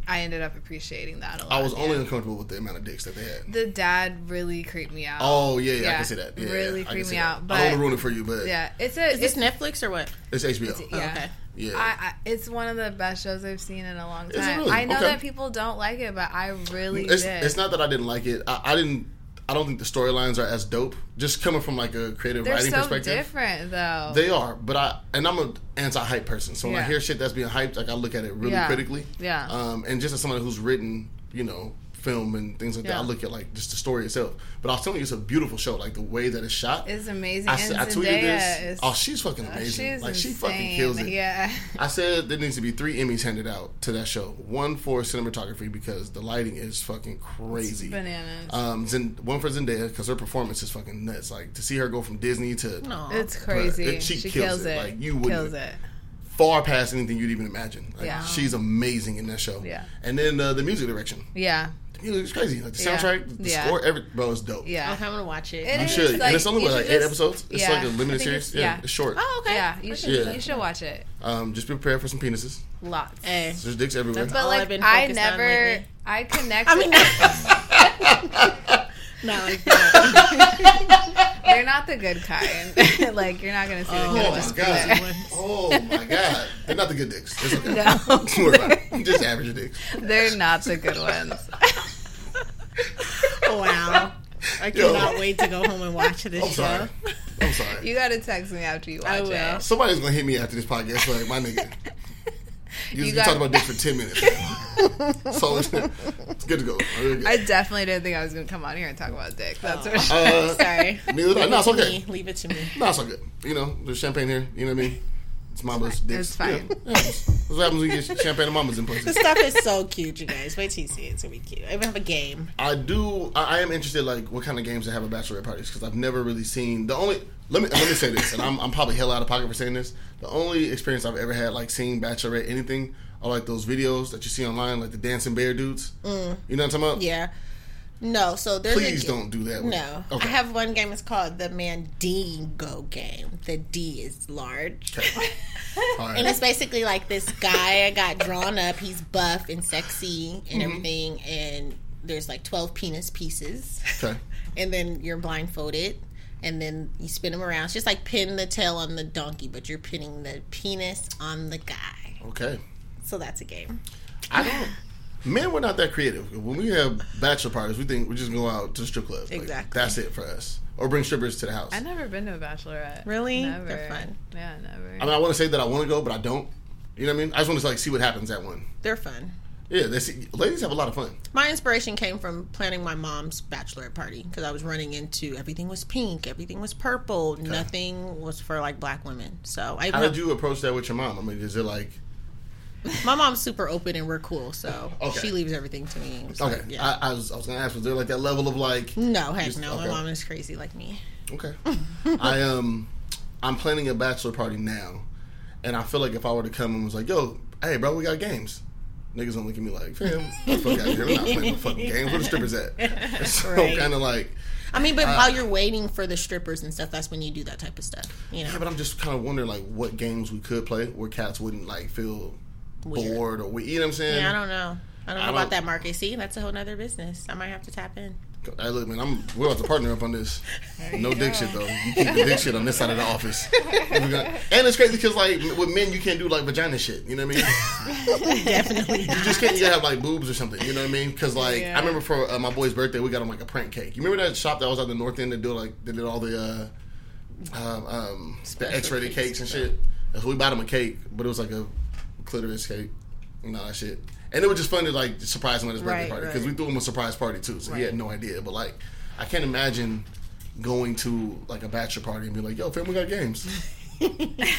I ended up appreciating that a lot. I was only yeah. uncomfortable with the amount of dicks that they had. the dad really creeped me out. Oh yeah, yeah, I can see that. Yeah, really I can creeped me that. out, I don't want to ruin it for you, but yeah, it's a Is this it's, Netflix or what? it's HBO. it's- yeah. okay. yeah, I, I, it's one of the best shows I've seen in a long Is it time. really? I know Okay. that people don't like it, but I really it's did. it's not that I didn't like it. I, I didn't. I don't think the storylines are as dope. Just coming from like a creative They're writing so perspective. different, though. They are, but I and I'm a anti-hype person. So when I hear shit that's being hyped, like I look at it really Yeah. critically. Yeah. Um, and just as someone who's written, you know, film and things like that, I look at like just the story itself. But I was telling you, it's a beautiful show. Like the way that it's shot. It's amazing. I, and said- I tweeted this. Is, oh, she's fucking uh, amazing. she's like she fucking kills it. Yeah. I said there needs to be three Emmys handed out to that show. One for cinematography because the lighting is fucking crazy. Bananas. Um, Zen- one for Zendaya because her performance is fucking nuts. Like to see her go from Disney to No. it's crazy. it- she she, kills kills it. it. Like, you wouldn't- kills it. far past anything you'd even imagine. Like, Yeah. she's amazing in that show. Yeah. and then uh, the music direction. Yeah. You know, it's crazy. Like the Yeah. soundtrack, the Yeah. score, every bro, it's dope. Yeah. Okay, I'm gonna watch it. It You is, should. like, and it's only you what, like should eight just- episodes. It's yeah. like a I limited think series. it's- Yeah, yeah. it's short. Oh, okay. Yeah, you should. can- Yeah. You should watch it. Um, just be prepared for some penises. Lots. Hey. There's dicks everywhere. That's But all like I've been I focused on never, lately. I connect. I mean, not like that. they're not the good kind. like you're not gonna see the Oh, good Oh ones. my god! Oh my god! They're not the good dicks. It's okay. No, Don't worry about it. Just average dicks. they're not the good ones. wow. I Yo. cannot wait to go home and watch this I'm show. sorry. I'm sorry. You gotta text me after you I watch will. it. Somebody's gonna hit me after this podcast. Like my nigga, you, You you got- talked about dick for ten minutes. so it's, it's good to go. Good. I definitely didn't think I was gonna come on here and talk about dick. That's Oh. for sure. uh, Sorry. neither I. No, it's to okay. me. Leave it to me. No, it's all good. You know, there's champagne here. You know what I mean? It's mama's dicks. It's fine. Yeah, yeah. That's what happens when you get champagne and mama's in This places. stuff is so cute, you guys. Wait till you see it. It's gonna be cute. I even have a game. I do. I, I am interested, like, what kind of games they have at bachelorette parties because I've never really seen the only. Let me let me say this, and I'm I'm probably hell out of pocket for saying this. The only experience I've ever had, like, seeing bachelorette anything, are like those videos that you see online, like the dancing bear dudes. You know what I'm talking about? Yeah. No, so there's Please don't do that. with- No, Okay. I have one game. It's called the Mandingo game. The D is large, Okay. Right. and it's basically like this guy got drawn up. He's buff and sexy and Mm-hmm. everything, and there's like twelve penis pieces, okay. and then you're blindfolded. And then you spin him around. It's just like pin the tail on the donkey, but you're pinning the penis on the guy. Okay. So that's a game. I don't. Men, we're not that creative. When we have bachelor parties, we think we just go out to the strip club. Like, Exactly. that's it for us. Or bring strippers to the house. I've never been to a bachelorette. Really? Never. They're fun. Yeah, never. I mean, I want to say that I want to go, but I don't. You know what I mean? I just want to like see what happens at one. They're fun. Yeah, they see, ladies have a lot of fun. My inspiration came from planning my mom's bachelorette party because I was running into everything was pink, everything was purple, nothing was for like black women. So I How did you approach that with your mom? I mean, is it like my mom's super open and we're cool, so Okay. she leaves everything to me. So, okay? yeah. I, I was I was gonna ask, was there like that level of like no, heck Just- no. My okay. mom is crazy like me. okay? I um, I'm planning a bachelor party now, and I feel like if I were to come and was like, yo, hey, bro, we got games. Niggas don't look at me like, fam, get the fuck out of here. We're not playing no fucking games. Where the strippers at? so Right. kind of like, I mean, but Uh, while you're waiting for the strippers and stuff, that's when you do that type of stuff. You know, yeah, but I'm just kind of wondering like what games we could play where cats wouldn't like feel Weird. bored or we, you know what I'm saying? yeah, I don't know. I don't know I about don't- that market. See, that's a whole nother business. I might have to tap in. Hey, look, man, I'm we're about to partner up on this. No dick go. shit though. You keep the dick shit on this side of the office. And it's crazy because like with men, you can't do like vagina shit. You know what I mean? Definitely. You just can't. You gotta have like boobs or something. You know what I mean? Because like Yeah. I remember for uh, my boy's birthday, we got him like a prank cake. You remember that shop that was at the north end that do like they did all the uh, um, um, the X-rated cakes cakes and and shit. So we bought him a cake, but it was like a clitoris cake, you know that shit. And it was just fun to like surprise him at his birthday Right, party because right. we threw him a surprise party too, so he had no idea. But like, I can't imagine going to like a bachelor party and be like, "Yo, fam, we got games."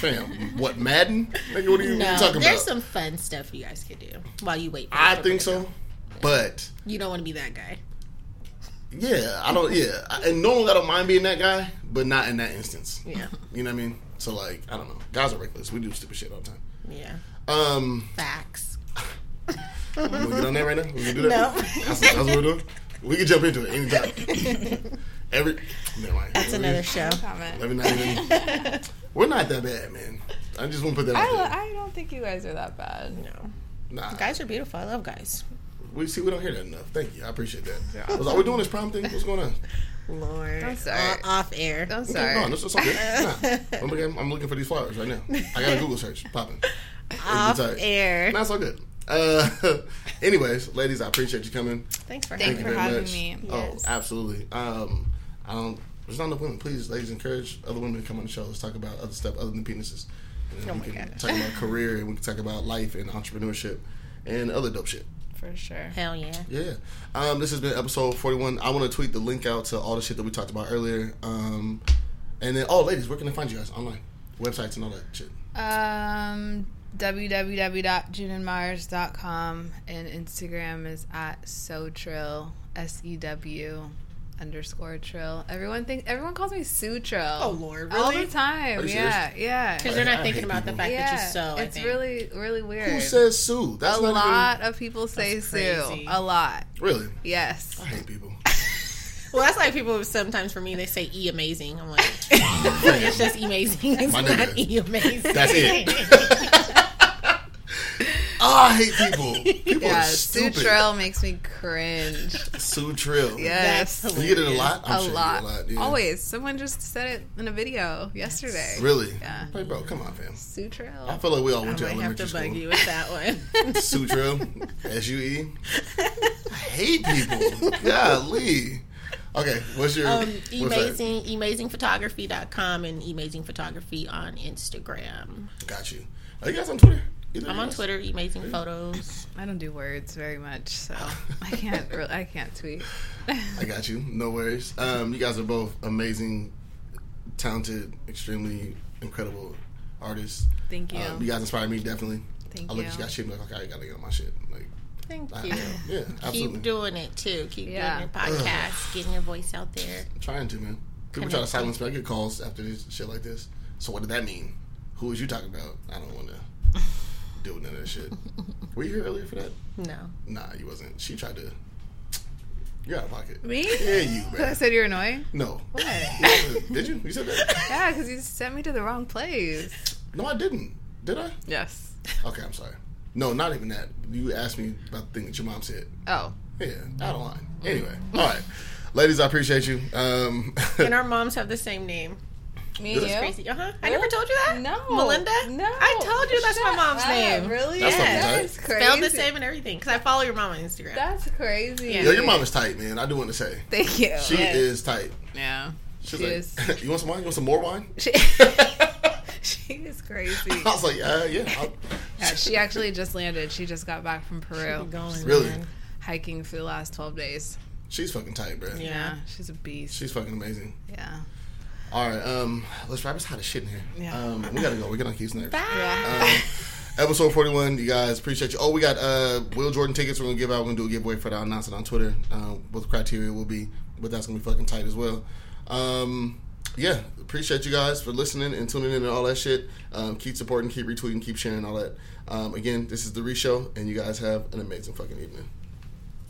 fam, what Madden? Nigga, what are you, what are No, you talking there's about? some fun stuff you guys could do while you wait. I think so, but You don't want to be that guy. yeah, I don't. Yeah, I- and normally I don't mind being that guy, but not in that instance. Yeah, You know what I mean? So like, I don't know. Guys are reckless. We do stupid shit all the time. yeah. Um, Facts. We gonna get on that right now? We gonna do that? No. That's, that's what we're doing. We can jump into it anytime. Every never mind. That's another show. Let me not even. We're not that bad, man. I just want to put that I, out there. I don't think you guys are that bad. No, Nah, guys are beautiful. I love guys. we see we don't hear that enough. Thank you, I appreciate that. Was, are we doing this prom thing? What's going on? Lord, Don't start. O- off air. Don't Okay, no, this is okay. Nah. I'm, looking, I'm looking for these flowers right now. I got a Google search popping. Off air. That's all good. Uh, anyways, ladies, I appreciate you coming. Thanks for Thank having you me. for very having much. me. Oh, Yes. absolutely. Um, I don't. There's not enough women. Please, ladies, encourage other women to come on the show. Let's talk about other stuff other than penises. And then Oh we my can God. talk about career and we can talk about life and entrepreneurship and other dope shit. For sure. Hell yeah. Yeah. Um, this has been episode 41. I want to tweet the link out to all the shit that we talked about earlier. Um, and then, oh, ladies, where can I find you guys online? Websites and all that shit. Um, www.junenmars.com and Instagram is at so trill S E W underscore trill. Everyone thinks everyone calls me Sue Trill. Oh, Lord, all the time. Are you Yeah, yeah, Because they're I not thinking hate about the fact yeah. that you're so. I it's think. really, really weird. Who says Sue? That's a lot of people say Sue. A lot. Really. Yes. I hate people. Well, that's like people sometimes for me they say e amazing. I'm like, it's just amazing. It's not e amazing. That's it. Oh, I hate people. People Yeah, are Sue. Trill makes me cringe. Sue Trill. Yes. That's You get it a lot? I'm a sure lot. get a lot. yeah. Always. Someone just said it in a video yesterday. Really? Yeah. Like, bro, come on, fam. Sue Trill. I feel like we all I went to might have to bug you with that one. Sue Trill, S U E. I hate people. Golly. Okay, what's your um, what's that? amazing, amazingphotography.com and amazing photography on Instagram. Got you. Are you guys on Twitter? Either I'm of on? Twitter, amazing photos. I don't do words very much, so I can't. Really, I can't tweet. I got you. No worries. Um, you guys are both amazing, talented, extremely incredible artists. Thank you. Um, you guys inspire me definitely. Thank you. I look you. at you guys shit and be like, okay, I gotta get on my shit. Like, Thank I- you. yeah, absolutely. Keep doing it too. Keep Yeah. doing your podcast, getting your voice out there. I'm trying to, man. People try to silence me. I get calls after this shit like this. So what did that mean? Who was you talking about? I don't want to deal with none of that shit. Were you here earlier for that? No. Nah, you wasn't. She tried to. You're out of pocket. Me? Yeah, you, Because I said you're annoying. No. What? Did you? You said that? yeah, because you sent me to the wrong place. No, I didn't. Did I? Yes. Okay, I'm sorry. No, not even that. You asked me about the thing that your mom said. Oh. Yeah, out of line. Anyway, all right. Ladies, I appreciate you. Um, And our moms have the same name. Me That's and you? Crazy. Uh huh. I never told you that? No. Melinda? No. I told you that's my mom's up. name. Really? That's fucking That's crazy. Spelled the same and everything. Because I follow your mom on Instagram. That's crazy. Yeah. yo, your mom is tight, man. I do want to say. Thank you. She Yeah. is tight. Yeah. She's She like, is. you want some wine? You want some more wine? She, she is crazy. I was like, uh, yeah. I'll, Yeah, she actually just landed. She just got back from Peru, Keep going, Really? man. hiking for the last 12 days. she's fucking tight, bro. Yeah. Yeah, she's a beast. She's fucking amazing. yeah. All right, um, let's wrap. It's hot as shit in here. Yeah. Um, we gotta go. We're gonna keep next. Bye. Yeah. Um, episode 41 you guys appreciate you oh we got uh will jordan tickets we're gonna give out we're gonna do a giveaway for that i'll announce it on twitter um what the criteria will be but that's gonna be fucking tight as well um yeah appreciate you guys for listening and tuning in and all that shit um keep supporting keep retweeting keep sharing all that um again this is the re show and you guys have an amazing fucking evening